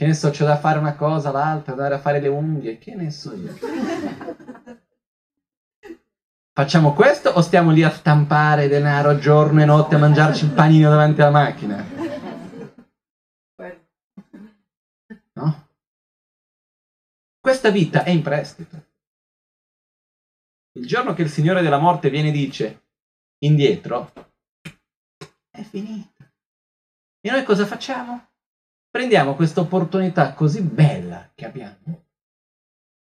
Speaker 1: Che ne so, c'è da fare una cosa, l'altra, andare a fare le unghie. Che ne so io. Facciamo questo o stiamo lì a stampare denaro giorno e notte a mangiarci il panino davanti alla macchina? No? Questa vita è in prestito. Il giorno che il Signore della morte viene e dice indietro, è finita. E noi cosa facciamo? Prendiamo questa opportunità così bella che abbiamo.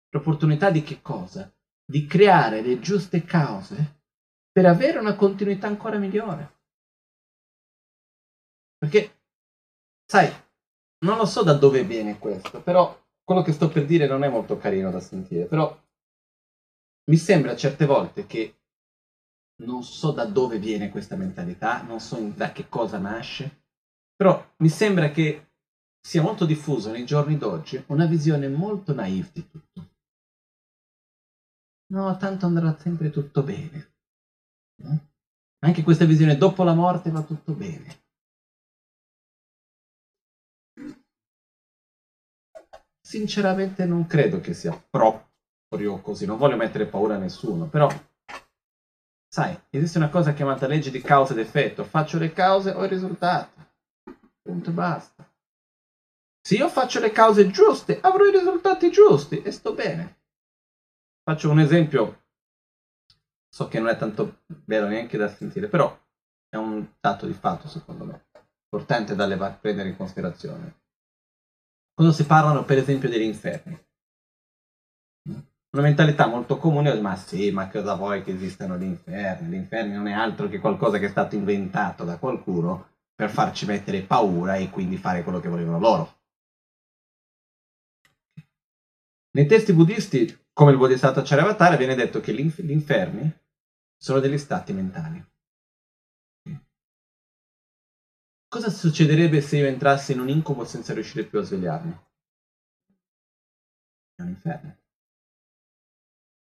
Speaker 1: L'opportunità di che cosa? Di creare le giuste cause per avere una continuità ancora migliore. Perché, sai, non lo so da dove viene questo, però quello che sto per dire non è molto carino da sentire, però mi sembra certe volte che non so da dove viene questa mentalità, non so da che cosa nasce, però mi sembra che sia molto diffusa nei giorni d'oggi una visione molto naive di tutto. No, tanto andrà sempre tutto bene. No? Anche questa visione dopo la morte va tutto bene. Sinceramente non credo che sia proprio così, non voglio mettere paura a nessuno, però sai, esiste una cosa chiamata legge di causa ed effetto, faccio le cause ho il risultato. Punto e basta. Se io faccio le cause giuste, avrò i risultati giusti e sto bene. Faccio un esempio, so che non è tanto bello neanche da sentire, però è un dato di fatto secondo me, importante da prendere in considerazione quando si parlano per esempio degli inferni. Una mentalità molto comune è ma sì, ma cosa vuoi che esistano gli inferni? L'inferno non è altro che qualcosa che è stato inventato da qualcuno per farci mettere paura e quindi fare quello che volevano loro. Nei testi buddisti, come il Bodhisattva Charyavatara, viene detto che gli inferni sono degli stati mentali. Cosa succederebbe se io entrassi in un incubo senza riuscire più a svegliarmi? È un inferno.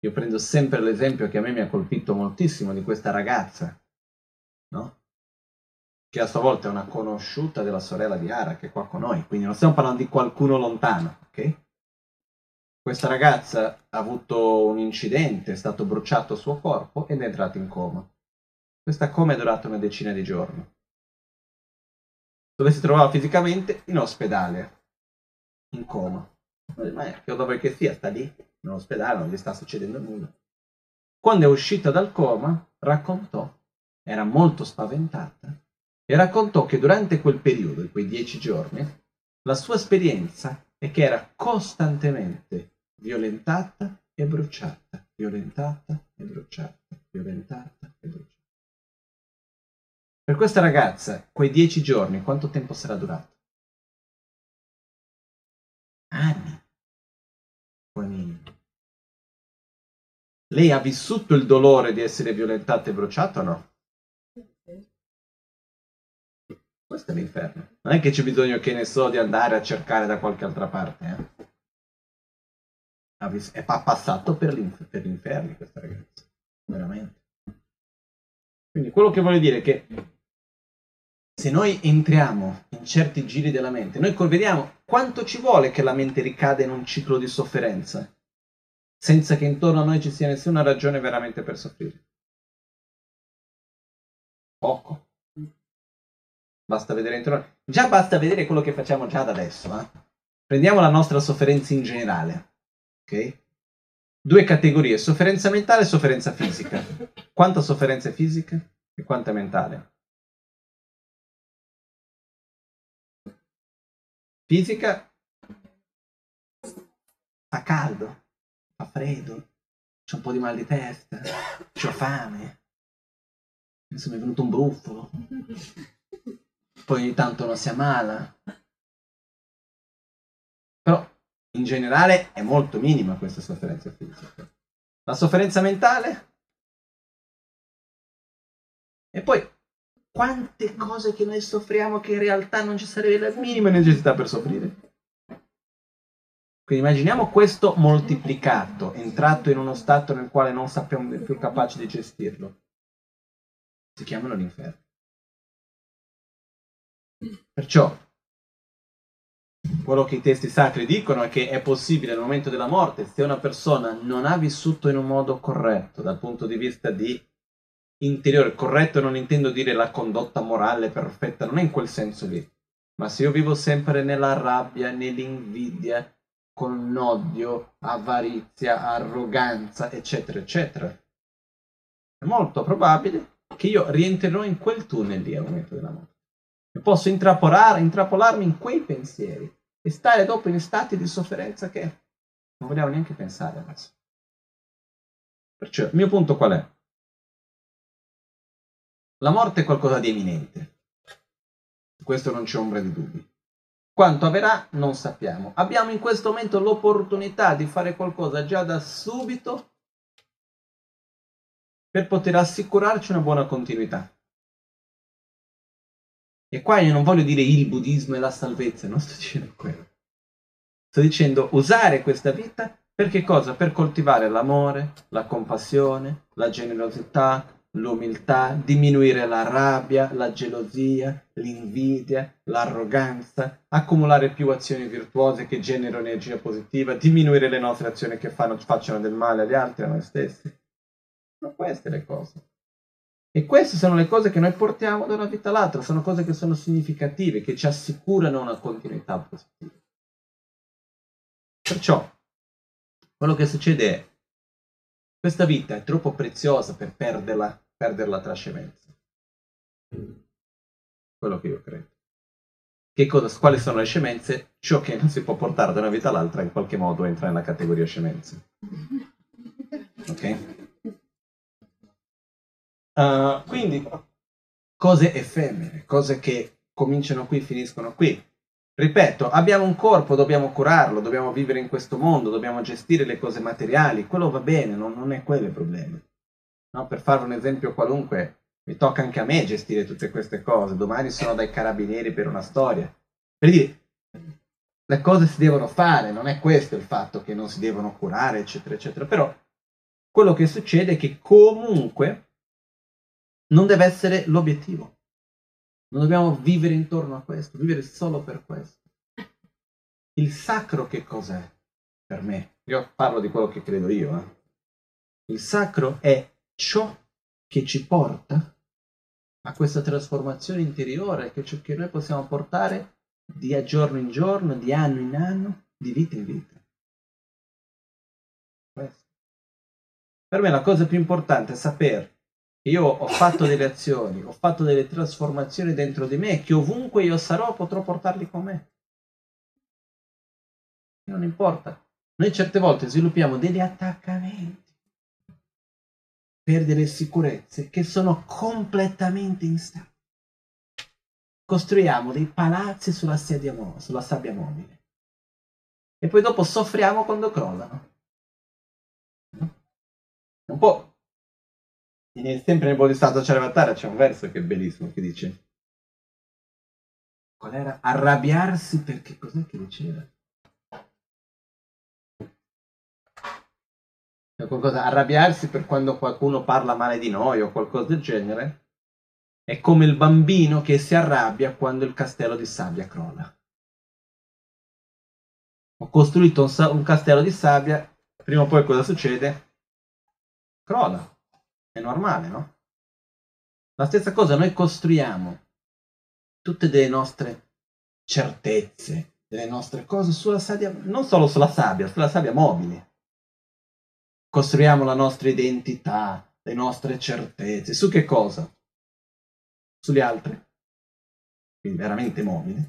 Speaker 1: Io prendo sempre l'esempio che a me mi ha colpito moltissimo di questa ragazza, no? Che a sua volta è una conosciuta della sorella di Ara, che è qua con noi, quindi non stiamo parlando di qualcuno lontano, ok? Questa ragazza ha avuto un incidente, è stato bruciato il suo corpo ed è entrata in coma. Questa coma è durata una decina di giorni dove si trovava fisicamente in ospedale, in coma. Ma che dove che sia, sta lì, in ospedale, non gli sta succedendo nulla. Quando è uscita dal coma, raccontò, era molto spaventata, e raccontò che durante quel periodo, quei dieci giorni, la sua esperienza è che era costantemente violentata e bruciata, violentata e bruciata, violentata e bruciata. Per questa ragazza, quei dieci giorni, quanto tempo sarà durato? Anni. Lei ha vissuto il dolore di essere violentata e bruciata o no? Questo è l'inferno. Non è che c'è bisogno, che ne so, di andare a cercare da qualche altra parte. Eh? È passato per, l'inf- per l'inferno questa ragazza. Veramente. Quindi quello che voglio dire è che se noi entriamo in certi giri della mente, noi vediamo quanto ci vuole che la mente ricada in un ciclo di sofferenza, senza che intorno a noi ci sia nessuna ragione veramente per soffrire. Poco. Basta vedere intorno. Già basta vedere quello che facciamo già da adesso. Eh? Prendiamo la nostra sofferenza in generale. Ok? Due categorie, sofferenza mentale e sofferenza fisica. Quanta sofferenza è fisica e quanta è mentale? Fisica fa caldo, fa freddo, c'è un po' di mal di testa, ho fame, mi è venuto un brufolo, poi ogni tanto non si ammala. In generale è molto minima questa sofferenza fisica. La sofferenza mentale? E poi quante cose che noi soffriamo che in realtà non ci sarebbe la minima necessità per soffrire. Quindi immaginiamo questo moltiplicato, entrato in uno stato nel quale non sappiamo più capaci di gestirlo. Si chiamano l'inferno. Perciò quello che i testi sacri dicono è che è possibile nel momento della morte, se una persona non ha vissuto in un modo corretto dal punto di vista di interiore, corretto non intendo dire la condotta morale perfetta, non è in quel senso lì, ma se io vivo sempre nella rabbia, nell'invidia, con odio, avarizia, arroganza, eccetera, eccetera, è molto probabile che io rientrerò in quel tunnel lì al momento della morte. E posso intrappolarmi in quei pensieri e stare dopo in stati di sofferenza che non vogliamo neanche pensare adesso. Perciò il mio punto qual è? La morte è qualcosa di eminente. Questo non c'è ombra di dubbi. Quanto avverrà non sappiamo. Abbiamo in questo momento l'opportunità di fare qualcosa già da subito per poter assicurarci una buona continuità. E qua io non voglio dire il buddismo e la salvezza, non sto dicendo quello. Sto dicendo usare questa vita per che cosa? Per coltivare l'amore, la compassione, la generosità, l'umiltà, diminuire la rabbia, la gelosia, l'invidia, l'arroganza, accumulare più azioni virtuose che generano energia positiva, diminuire le nostre azioni che fanno, facciano del male agli altri, a noi stessi. Sono queste le cose. E queste sono le cose che noi portiamo da una vita all'altra, sono cose che sono significative, che ci assicurano una continuità positiva. Perciò, quello che succede è, questa vita è troppo preziosa per perderla, perderla tra scemenze. Quello che io credo. Che cosa, quali sono le scemenze? Ciò che non si può portare da una vita all'altra in qualche modo entra nella categoria scemenze. Ok? Uh, quindi cose effemere, cose che cominciano qui, finiscono qui. Ripeto, abbiamo un corpo, dobbiamo curarlo, dobbiamo vivere in questo mondo, dobbiamo gestire le cose materiali, quello va bene, non, non è quello il problema. No, per fare un esempio qualunque, mi tocca anche a me gestire tutte queste cose, domani sono dai carabinieri per una storia. Per dire, le cose si devono fare, non è questo il fatto che non si devono curare, eccetera, eccetera. Però quello che succede è che comunque non deve essere l'obiettivo. Non dobbiamo vivere intorno a questo, vivere solo per questo. Il sacro che cos'è per me? Io parlo di quello che credo io. Eh? Il sacro è ciò che ci porta a questa trasformazione interiore, che, che noi possiamo portare di giorno in giorno, di anno in anno, di vita in vita. Questo. Per me la cosa più importante è sapere io ho fatto delle azioni, ho fatto delle trasformazioni dentro di me che ovunque io sarò potrò portarli con me. Non importa. Noi certe volte sviluppiamo degli attaccamenti per delle sicurezze che sono completamente instabili. Costruiamo dei palazzi sulla, sedia, sulla sabbia mobile e poi dopo soffriamo quando crollano. Un po' sempre nel Bodhisattva Charvatara c'è un verso che è bellissimo che dice qual era? Arrabbiarsi perché cos'è che diceva? Qualcosa, arrabbiarsi per quando qualcuno parla male di noi o qualcosa del genere è come il bambino che si arrabbia quando il castello di sabbia crolla. Ho costruito un, un castello di sabbia, prima o poi cosa succede? Crolla. È normale, no? La stessa cosa, noi costruiamo tutte delle nostre certezze, delle nostre cose sulla sabbia, non solo sulla sabbia, sulla sabbia mobile. Costruiamo la nostra identità, le nostre certezze. Su che cosa? Sugli altri. Quindi veramente mobile.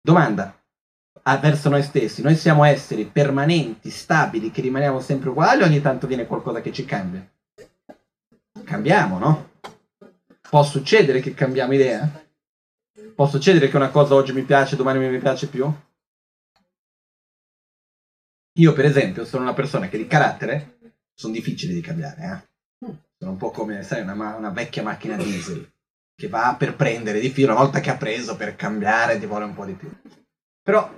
Speaker 1: Domanda, ah, verso noi stessi. Noi siamo esseri permanenti, stabili, che rimaniamo sempre uguali o ogni tanto viene qualcosa che ci cambia? Cambiamo, no? Può succedere che cambiamo idea? Può succedere che una cosa oggi mi piace, domani non mi piace più? Io, per esempio, sono una persona che di carattere sono difficili di cambiare, eh? Sono un po' come, sai, una, una vecchia macchina diesel che va per prendere di più, una volta che ha preso per cambiare ti vuole un po' di più. Però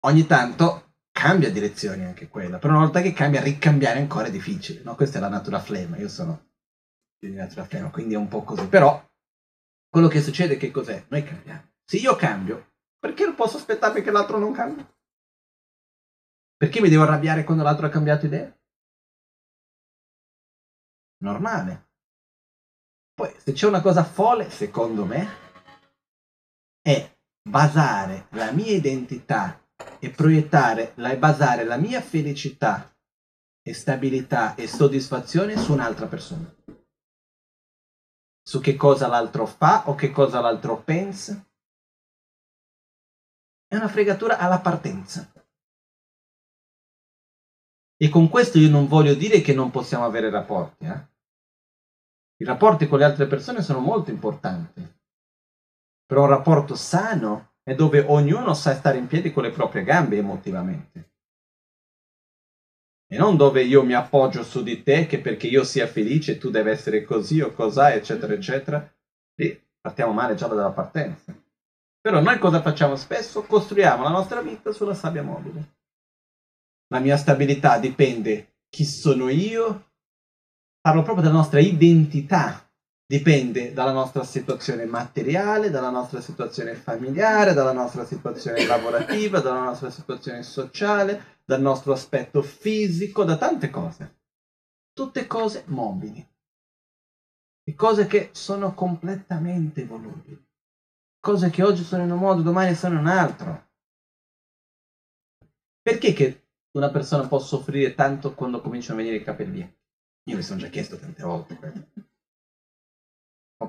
Speaker 1: ogni tanto cambia direzioni anche quella, però una volta che cambia, ricambiare ancora è difficile, no? Questa è la natura flemma, io sono di natura flemma, quindi è un po' così, però quello che succede che cos'è? Noi cambiamo. Se io cambio, perché non posso aspettarmi che l'altro non cambi? Perché mi devo arrabbiare quando l'altro ha cambiato idea? Normale. Poi, se c'è una cosa folle, secondo me, è basare la mia identità e proiettare e basare la mia felicità e stabilità e soddisfazione su un'altra persona. Su che cosa l'altro fa o che cosa l'altro pensa. È una fregatura alla partenza. E con questo io non voglio dire che non possiamo avere rapporti. Eh? I rapporti con le altre persone sono molto importanti. Però un rapporto sano è dove ognuno sa stare in piedi con le proprie gambe emotivamente. E non dove io mi appoggio su di te che perché io sia felice tu devi essere così o cos'ha, eccetera, eccetera. Lì partiamo male già dalla partenza. Però noi cosa facciamo spesso? Costruiamo la nostra vita sulla sabbia mobile. La mia stabilità dipende chi sono io, parlo proprio della nostra identità dipende dalla nostra situazione materiale, dalla nostra situazione familiare, dalla nostra situazione lavorativa, dalla nostra situazione sociale, dal nostro aspetto fisico, da tante cose. Tutte cose mobili. E cose che sono completamente volubili. Cose che oggi sono in un modo, domani sono in un altro. Perché che una persona può soffrire tanto quando cominciano a venire i capelli? Io mi sono già chiesto tante volte questo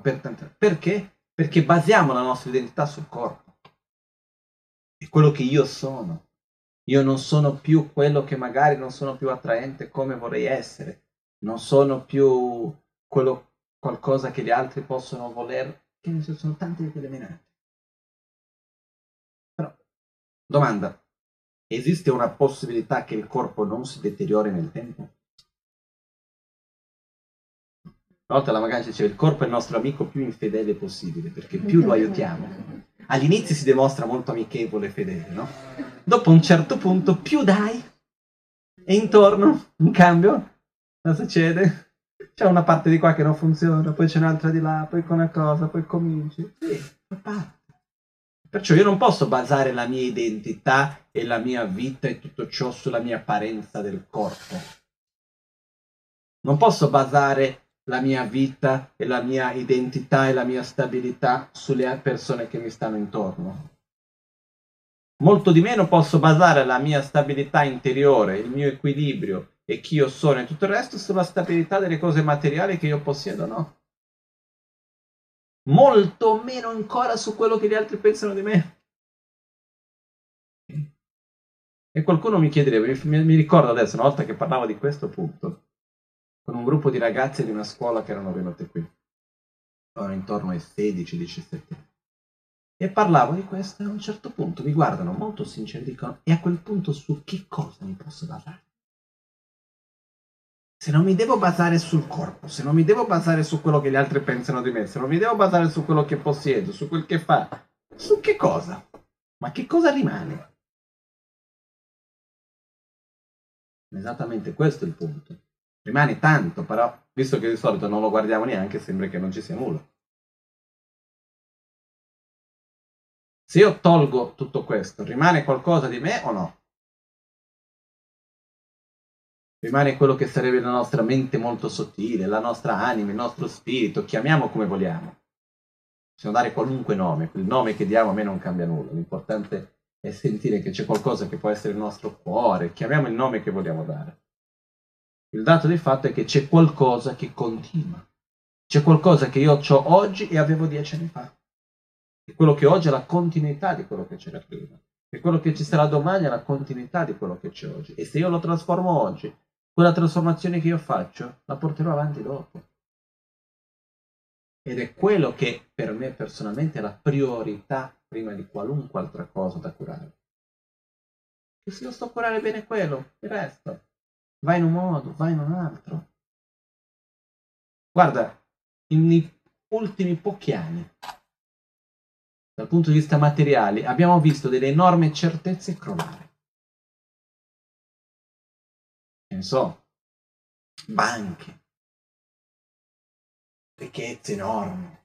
Speaker 1: per tante... Perché? Perché basiamo la nostra identità sul corpo. È quello che io sono. Io non sono più quello che magari non sono più attraente come vorrei essere. Non sono più quello qualcosa che gli altri possono voler. Che ne sono tanti di menate. Però, domanda. Esiste una possibilità che il corpo non si deteriori nel tempo? Una volta la magari diceva il corpo è il nostro amico più infedele possibile, perché più lo aiutiamo. All'inizio si dimostra molto amichevole e fedele, no? Dopo un certo punto più dai e intorno, in cambio, cosa succede? C'è una parte di qua che non funziona, poi c'è un'altra di là, poi con una cosa, poi cominci. Sì, Perciò io non posso basare la mia identità e la mia vita e tutto ciò sulla mia apparenza del corpo. Non posso basare la mia vita e la mia identità e la mia stabilità sulle persone che mi stanno intorno. Molto di meno posso basare la mia stabilità interiore, il mio equilibrio e chi io sono e tutto il resto sulla stabilità delle cose materiali che io possiedo, no? Molto meno ancora su quello che gli altri pensano di me. E qualcuno mi chiedeva, mi, mi ricordo adesso, una volta che parlavo di questo punto, con un gruppo di ragazze di una scuola che erano venute qui. Erano intorno ai 16-17 anni. E parlavo di questo e a un certo punto mi guardano molto sinceri e dicono e a quel punto su che cosa mi posso basare? Se non mi devo basare sul corpo, se non mi devo basare su quello che gli altri pensano di me, se non mi devo basare su quello che possiedo, su quel che fa, su che cosa? Ma che cosa rimane? Esattamente questo è il punto. Rimane tanto, però, visto che di solito non lo guardiamo neanche, sembra che non ci sia nulla. Se io tolgo tutto questo, rimane qualcosa di me o no? Rimane quello che sarebbe la nostra mente molto sottile, la nostra anima, il nostro spirito, chiamiamo come vogliamo. Possiamo dare qualunque nome, quel nome che diamo a me non cambia nulla, l'importante è sentire che c'è qualcosa che può essere il nostro cuore, chiamiamo il nome che vogliamo dare. Il dato di fatto è che c'è qualcosa che continua. C'è qualcosa che io ho oggi e avevo dieci anni fa. E quello che oggi è la continuità di quello che c'era prima. E quello che ci sarà domani è la continuità di quello che c'è oggi. E se io lo trasformo oggi, quella trasformazione che io faccio, la porterò avanti dopo. Ed è quello che per me personalmente è la priorità prima di qualunque altra cosa da curare. E se io sto a curare bene quello, il resto va in un modo, va in un altro. Guarda, negli ultimi pochi anni, dal punto di vista materiale, abbiamo visto delle enormi certezze crollare. Che so, banche, ricchezze enormi,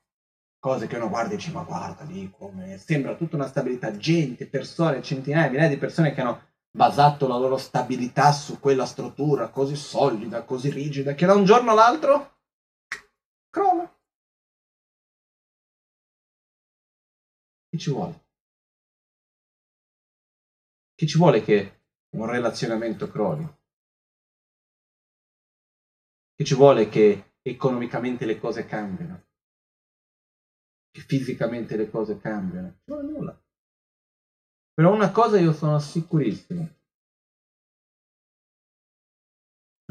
Speaker 1: cose che uno guarda e dice ma guarda lì come sembra tutta una stabilità, gente, persone, centinaia, migliaia di persone che hanno basato la loro stabilità su quella struttura così solida, così rigida, che da un giorno all'altro crolla. Che ci vuole? Che ci vuole che un relazionamento crolli? Che ci vuole che economicamente le cose cambiano? Che fisicamente le cose cambiano? Non è nulla. Però una cosa io sono sicurissimo.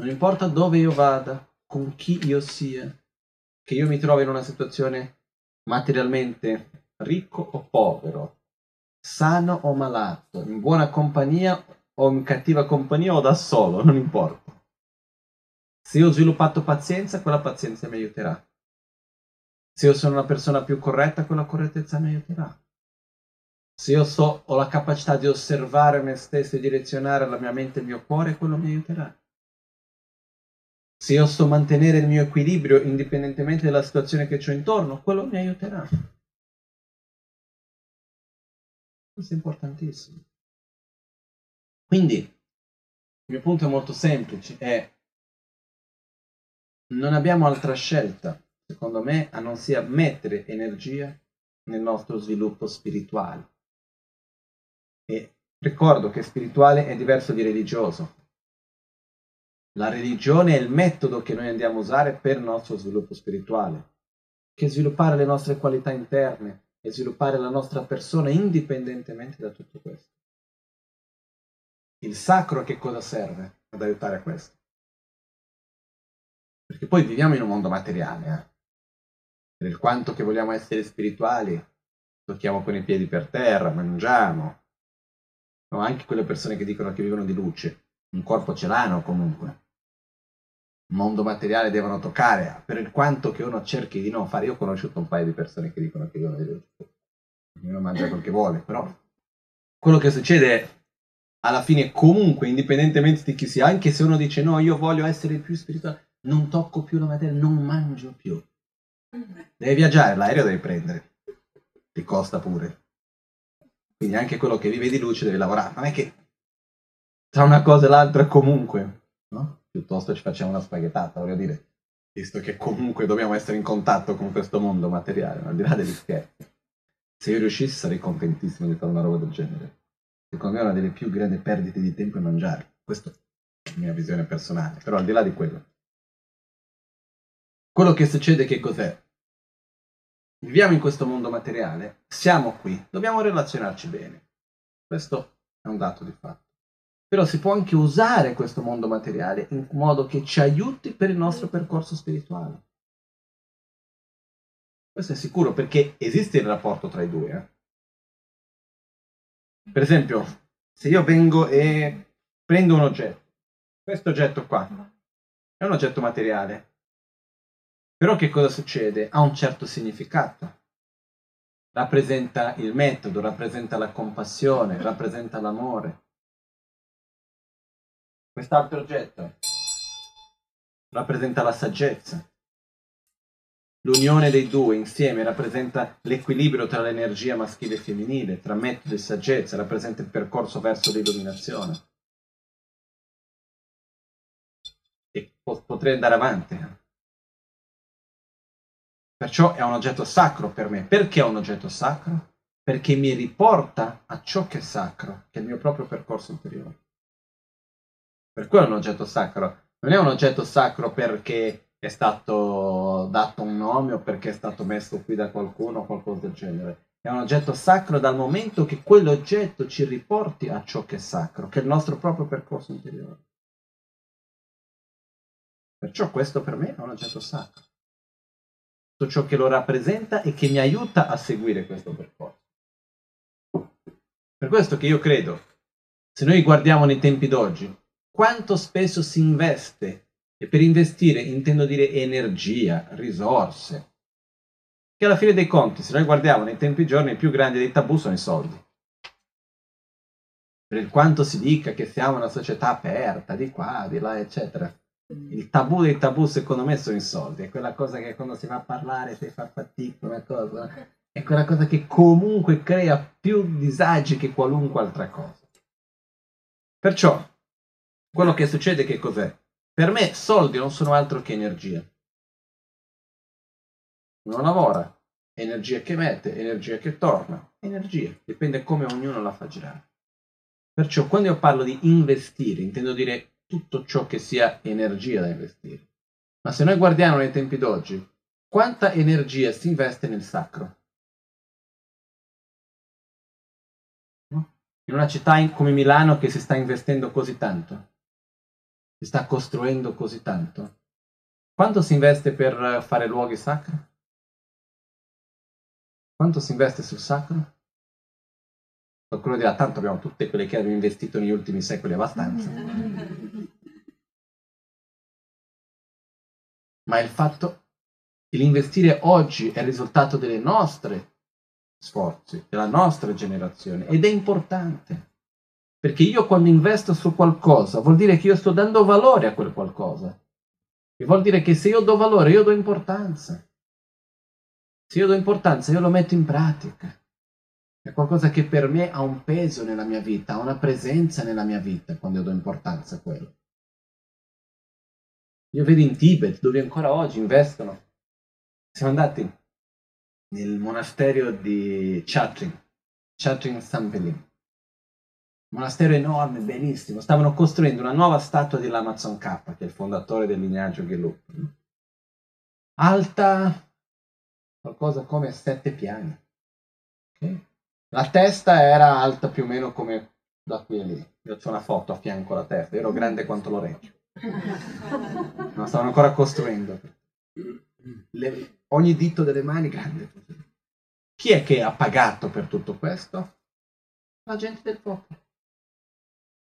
Speaker 1: Non importa dove io vada, con chi io sia, che io mi trovi in una situazione materialmente ricco o povero, sano o malato, in buona compagnia o in cattiva compagnia o da solo, non importa. Se io ho sviluppato pazienza, quella pazienza mi aiuterà. Se io sono una persona più corretta, quella correttezza mi aiuterà. Se io so, ho la capacità di osservare me stesso e direzionare la mia mente e il mio cuore, quello mi aiuterà. Se io so mantenere il mio equilibrio indipendentemente dalla situazione che ho intorno, quello mi aiuterà. Questo è importantissimo. Quindi, il mio punto è molto semplice, è non abbiamo altra scelta, secondo me, a non sia mettere energia nel nostro sviluppo spirituale. E ricordo che spirituale è diverso di religioso. La religione è il metodo che noi andiamo a usare per il nostro sviluppo spirituale, che è sviluppare le nostre qualità interne e sviluppare la nostra persona indipendentemente da tutto questo. Il sacro che cosa serve ad aiutare a questo? Perché poi viviamo in un mondo materiale, eh? per quanto che vogliamo essere spirituali, tocchiamo con i piedi per terra, mangiamo, no, anche quelle persone che dicono che vivono di luce, un corpo ce l'hanno comunque. Il mondo materiale devono toccare, per quanto che uno cerchi di non fare. Io ho conosciuto un paio di persone che dicono che vivono di luce. Ognuno mangia quel che vuole, però quello che succede è alla fine comunque, indipendentemente di chi sia, anche se uno dice no, io voglio essere più spirituale, non tocco più la materia, non mangio più. Devi viaggiare, l'aereo devi prendere. Ti costa pure. Quindi anche quello che vive di luce deve lavorare. Non è che tra una cosa e l'altra comunque, no? Piuttosto ci facciamo una spaghettata, voglio dire. Visto che comunque dobbiamo essere in contatto con questo mondo materiale, al di là degli scherzi. Se io riuscissi sarei contentissimo di fare una roba del genere. Secondo me una delle più grandi perdite di tempo è mangiare. Questa è la mia visione personale. Però al di là di quello. Quello che succede che cos'è? Viviamo in questo mondo materiale, siamo qui, dobbiamo relazionarci bene. Questo è un dato di fatto. Però si può anche usare questo mondo materiale in modo che ci aiuti per il nostro percorso spirituale. Questo è sicuro perché esiste il rapporto tra i due. Eh? Per esempio, se io vengo e prendo un oggetto, questo oggetto qua è un oggetto materiale, però che cosa succede? Ha un certo significato. Rappresenta il metodo, rappresenta la compassione, rappresenta l'amore. Quest'altro oggetto rappresenta la saggezza. L'unione dei due insieme rappresenta l'equilibrio tra l'energia maschile e femminile, tra metodo e saggezza, rappresenta il percorso verso l'illuminazione. E potrei andare avanti. Perciò è un oggetto sacro per me. Perché è un oggetto sacro? Perché mi riporta a ciò che è sacro, che è il mio proprio percorso interiore. Per quello è un oggetto sacro. Non è un oggetto sacro perché è stato dato un nome o perché è stato messo qui da qualcuno o qualcosa del genere. È un oggetto sacro dal momento che quell'oggetto ci riporti a ciò che è sacro, che è il nostro proprio percorso interiore. Perciò questo per me è un oggetto sacro tutto ciò che lo rappresenta e che mi aiuta a seguire questo percorso. Per questo che io credo, se noi guardiamo nei tempi d'oggi, quanto spesso si investe, e per investire intendo dire energia, risorse, che alla fine dei conti, se noi guardiamo nei tempi giorni, il più grande dei tabù sono i soldi. per quanto si dica che siamo una società aperta, di qua, di là, eccetera, il tabù dei tabù secondo me sono i soldi, è quella cosa che quando si va a parlare si fa fatica, una cosa, è quella cosa che comunque crea più disagi che qualunque altra cosa. Perciò, quello che succede che cos'è? Per me soldi non sono altro che energia. Uno lavora, energia che mette, energia che torna, energia, dipende come ognuno la fa girare. Perciò quando io parlo di investire, intendo dire tutto ciò che sia energia da investire. Ma se noi guardiamo nei tempi d'oggi, quanta energia si investe nel sacro? In una città come Milano che si sta investendo così tanto, si sta costruendo così tanto, quanto si investe per fare luoghi sacri? Quanto si investe sul sacro? Qualcuno dirà, tanto abbiamo tutte quelle che abbiamo investito negli ultimi secoli abbastanza. Ma il fatto che l'investire oggi è il risultato delle nostre sforzi, della nostra generazione, ed è importante. Perché io quando investo su qualcosa vuol dire che io sto dando valore a quel qualcosa. E vuol dire che se io do valore, io do importanza. Se io do importanza, io lo metto in pratica. È qualcosa che per me ha un peso nella mia vita, ha una presenza nella mia vita quando io do importanza a quello. Io vedo in Tibet, dove ancora oggi investono. Siamo andati nel monastero di Chatrin, Chatrin Sampelin. Monastero enorme, bellissimo. Stavano costruendo una nuova statua di Lamazon K, che è il fondatore del lignaggio Gelup. Alta qualcosa come sette piani. Okay? La testa era alta più o meno come da qui a lì. Io ho una foto a fianco alla testa, ero grande quanto l'orecchio. [LAUGHS] Ma stavano ancora costruendo. Le, ogni dito delle mani grande. Chi è che ha pagato per tutto questo? La gente del popolo.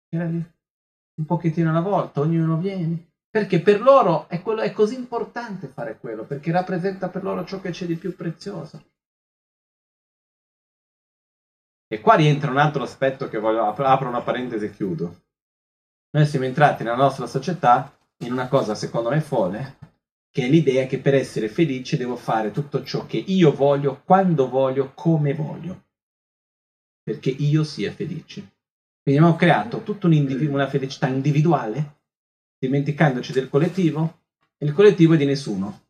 Speaker 1: Era lì. Un pochettino alla volta, ognuno viene. Perché per loro è, quello, è così importante fare quello, perché rappresenta per loro ciò che c'è di più prezioso. E qua rientra un altro aspetto che voglio, apro una parentesi e chiudo. Noi siamo entrati nella nostra società in una cosa secondo me folle, che è l'idea che per essere felice devo fare tutto ciò che io voglio, quando voglio, come voglio, perché io sia felice. Quindi abbiamo creato tutta una felicità individuale, dimenticandoci del collettivo, e il collettivo è di nessuno.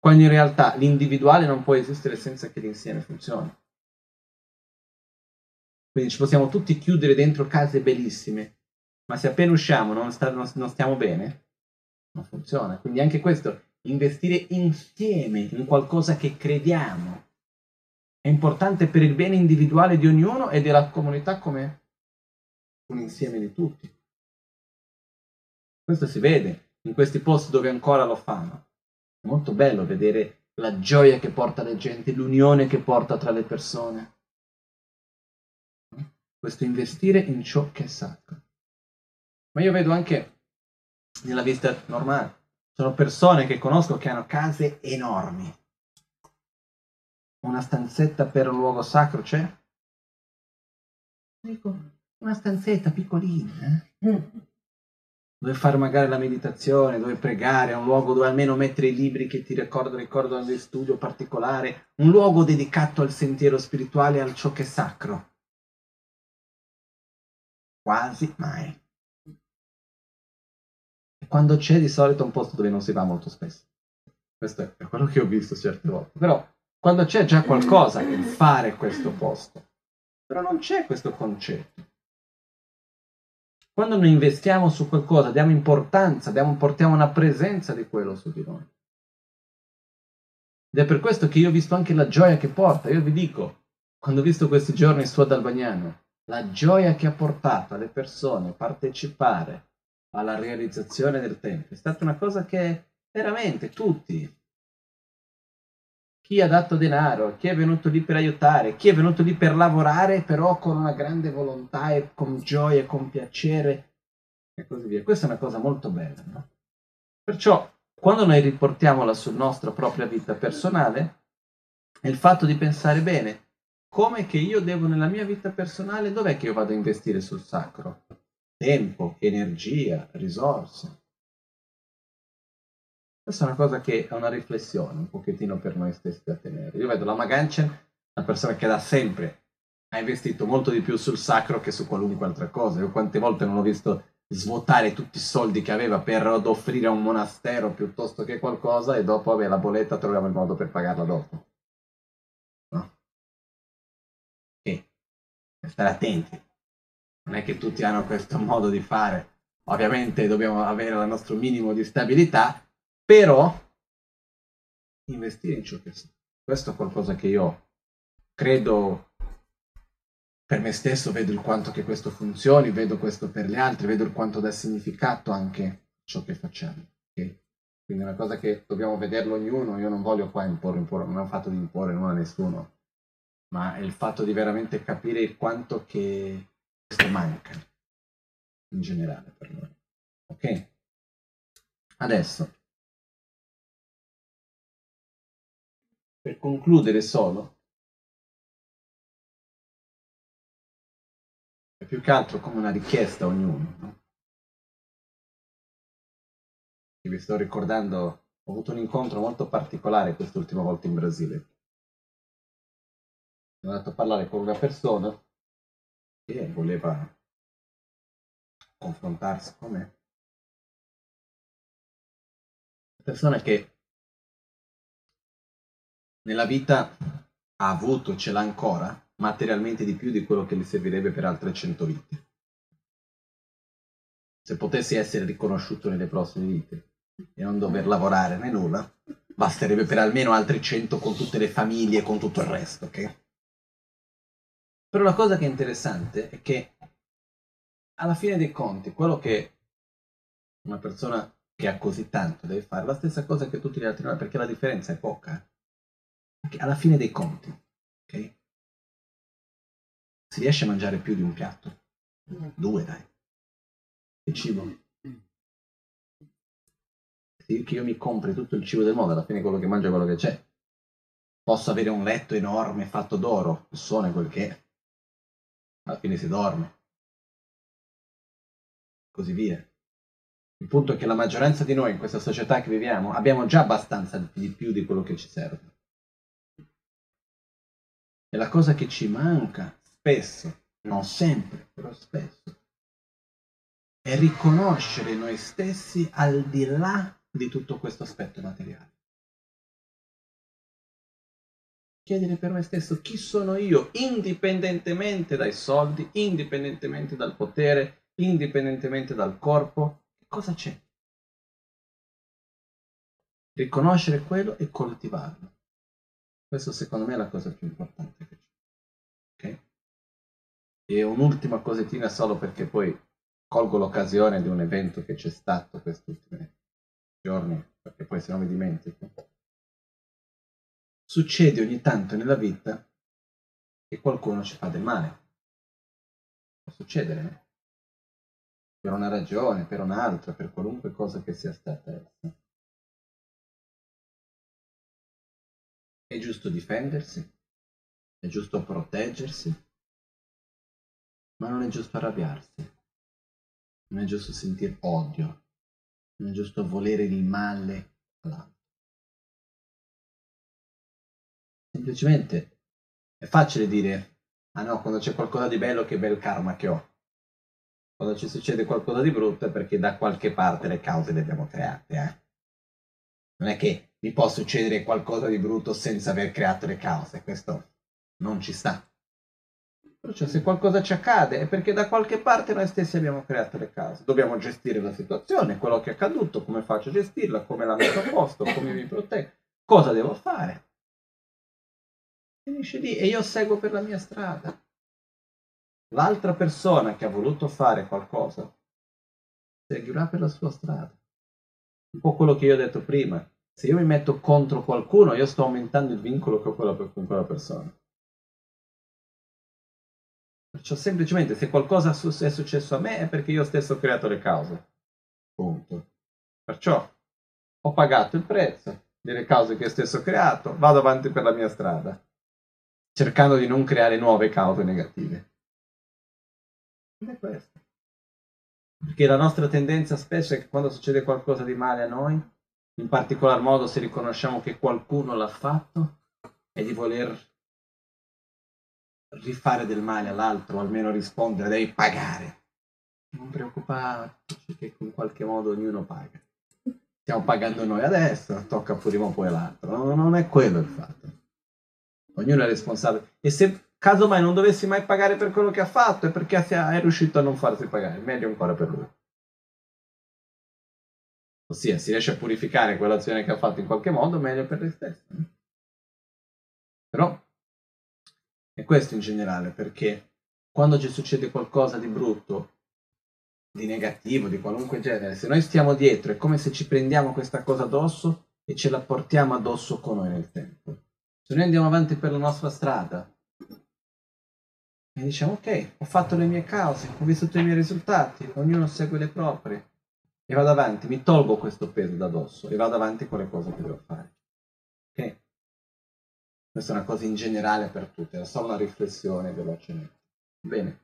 Speaker 1: Quando in realtà l'individuale non può esistere senza che l'insieme funzioni. Quindi ci possiamo tutti chiudere dentro case bellissime, ma se appena usciamo non, sta, non, non stiamo bene, non funziona. Quindi anche questo, investire insieme in qualcosa che crediamo, è importante per il bene individuale di ognuno e della comunità come un insieme di tutti. Questo si vede in questi posti dove ancora lo fanno. È molto bello vedere la gioia che porta la gente, l'unione che porta tra le persone questo investire in ciò che è sacro. Ma io vedo anche nella vita normale, sono persone che conosco che hanno case enormi. Una stanzetta per un luogo sacro c'è? Dico, una stanzetta piccolina, eh? dove fare magari la meditazione, dove pregare, un luogo dove almeno mettere i libri che ti ricordano, ricordano di studio particolare, un luogo dedicato al sentiero spirituale, al ciò che è sacro quasi mai. E quando c'è di solito un posto dove non si va molto spesso. Questo è quello che ho visto certe volte. Però quando c'è già qualcosa nel fare questo posto, però non c'è questo concetto. Quando noi investiamo su qualcosa, diamo importanza, diamo, portiamo una presenza di quello su di noi. Ed è per questo che io ho visto anche la gioia che porta. Io vi dico, quando ho visto questi giorni su ad Albagnano, la gioia che ha portato alle persone a partecipare alla realizzazione del tempio è stata una cosa che veramente tutti, chi ha dato denaro, chi è venuto lì per aiutare, chi è venuto lì per lavorare, però con una grande volontà e con gioia con piacere e così via. Questa è una cosa molto bella. No? Perciò, quando noi riportiamola sulla nostra propria vita personale, è il fatto di pensare bene, come che io devo nella mia vita personale, dov'è che io vado a investire sul sacro? Tempo, energia, risorse. Questa è una cosa che è una riflessione un pochettino per noi stessi da tenere. Io vedo la Maganchen, una persona che da sempre ha investito molto di più sul sacro che su qualunque altra cosa. Io quante volte non ho visto svuotare tutti i soldi che aveva per offrire a un monastero piuttosto che qualcosa e dopo avere la bolletta troviamo il modo per pagarla dopo. Stare attenti. Non è che tutti hanno questo modo di fare. Ovviamente dobbiamo avere il nostro minimo di stabilità, però investire in ciò che sa. Questo è qualcosa che io credo per me stesso vedo il quanto che questo funzioni, vedo questo per gli altri, vedo il quanto dà significato anche ciò che facciamo. Okay? Quindi è una cosa che dobbiamo vederlo ognuno, io non voglio qua imporre, imporre non ho fatto di imporre nulla a nessuno, ma è il fatto di veramente capire quanto che questo manca in generale per noi. Ok? Adesso, per concludere solo, è più che altro come una richiesta a ognuno. No? Vi sto ricordando, ho avuto un incontro molto particolare quest'ultima volta in Brasile. Sono andato a parlare con una persona che voleva confrontarsi con me. Una persona che nella vita ha avuto, ce l'ha ancora, materialmente di più di quello che gli servirebbe per altre cento vite. Se potessi essere riconosciuto nelle prossime vite e non dover lavorare né nulla, basterebbe per almeno altri cento con tutte le famiglie e con tutto il resto, ok? Però la cosa che è interessante è che alla fine dei conti, quello che una persona che ha così tanto deve fare la stessa cosa che tutti gli altri, perché la differenza è poca. Perché alla fine dei conti, ok? Si riesce a mangiare più di un piatto? Due, dai. Che cibo? Se io mi compri tutto il cibo del mondo, alla fine quello che mangio è quello che c'è. Posso avere un letto enorme fatto d'oro, il sole quel che è. Alla fine si dorme. Così via. Il punto è che la maggioranza di noi in questa società che viviamo abbiamo già abbastanza di più di quello che ci serve. E la cosa che ci manca spesso, non sempre, però spesso, è riconoscere noi stessi al di là di tutto questo aspetto materiale. Chiedere per me stesso chi sono io, indipendentemente dai soldi, indipendentemente dal potere, indipendentemente dal corpo, che cosa c'è? Riconoscere quello e coltivarlo. Questo secondo me è la cosa più importante che c'è. Ok? E un'ultima cosettina solo perché poi colgo l'occasione di un evento che c'è stato questi ultimi giorni, perché poi se no mi dimentico. Succede ogni tanto nella vita che qualcuno ci fa del male. Può succedere? Per una ragione, per un'altra, per qualunque cosa che sia stata essa. È giusto difendersi, è giusto proteggersi, ma non è giusto arrabbiarsi, non è giusto sentire odio, non è giusto volere il male all'altro. Semplicemente è facile dire, ah no, quando c'è qualcosa di bello che bel karma che ho. Quando ci succede qualcosa di brutto è perché da qualche parte le cause le abbiamo create. Eh? Non è che mi può succedere qualcosa di brutto senza aver creato le cause, questo non ci sta. Perciò se qualcosa ci accade è perché da qualche parte noi stessi abbiamo creato le cause. Dobbiamo gestire la situazione, quello che è accaduto, come faccio a gestirla, come la metto a posto, come mi proteggo, cosa devo fare. Finisce lì e io seguo per la mia strada. L'altra persona che ha voluto fare qualcosa seguirà per la sua strada. Un po' quello che io ho detto prima. Se io mi metto contro qualcuno, io sto aumentando il vincolo che ho con quella persona. Perciò semplicemente se qualcosa è successo a me è perché io stesso ho creato le cause. Punto. Perciò ho pagato il prezzo delle cause che io stesso ho creato, vado avanti per la mia strada. Cercando di non creare nuove cause negative. Ed è questo. Perché la nostra tendenza spesso è che quando succede qualcosa di male a noi, in particolar modo se riconosciamo che qualcuno l'ha fatto, è di voler rifare del male all'altro, o almeno rispondere, devi pagare. Non preoccuparci che in qualche modo ognuno paga. Stiamo pagando noi adesso, tocca prima o poi l'altro. No, non è quello il fatto. Ognuno è responsabile. E se casomai non dovessi mai pagare per quello che ha fatto, è perché è riuscito a non farsi pagare. Meglio ancora per lui. Ossia, si riesce a purificare quell'azione che ha fatto in qualche modo, meglio per te stesso. Però è questo in generale, perché quando ci succede qualcosa di brutto, di negativo, di qualunque genere, se noi stiamo dietro è come se ci prendiamo questa cosa addosso e ce la portiamo addosso con noi nel tempo. Se noi andiamo avanti per la nostra strada e diciamo ok, ho fatto le mie cause, ho vissuto i miei risultati, ognuno segue le proprie e vado avanti, mi tolgo questo peso da addosso e vado avanti con le cose che devo fare. Ok? Questa è una cosa in generale per tutti, era solo una riflessione velocemente. Bene.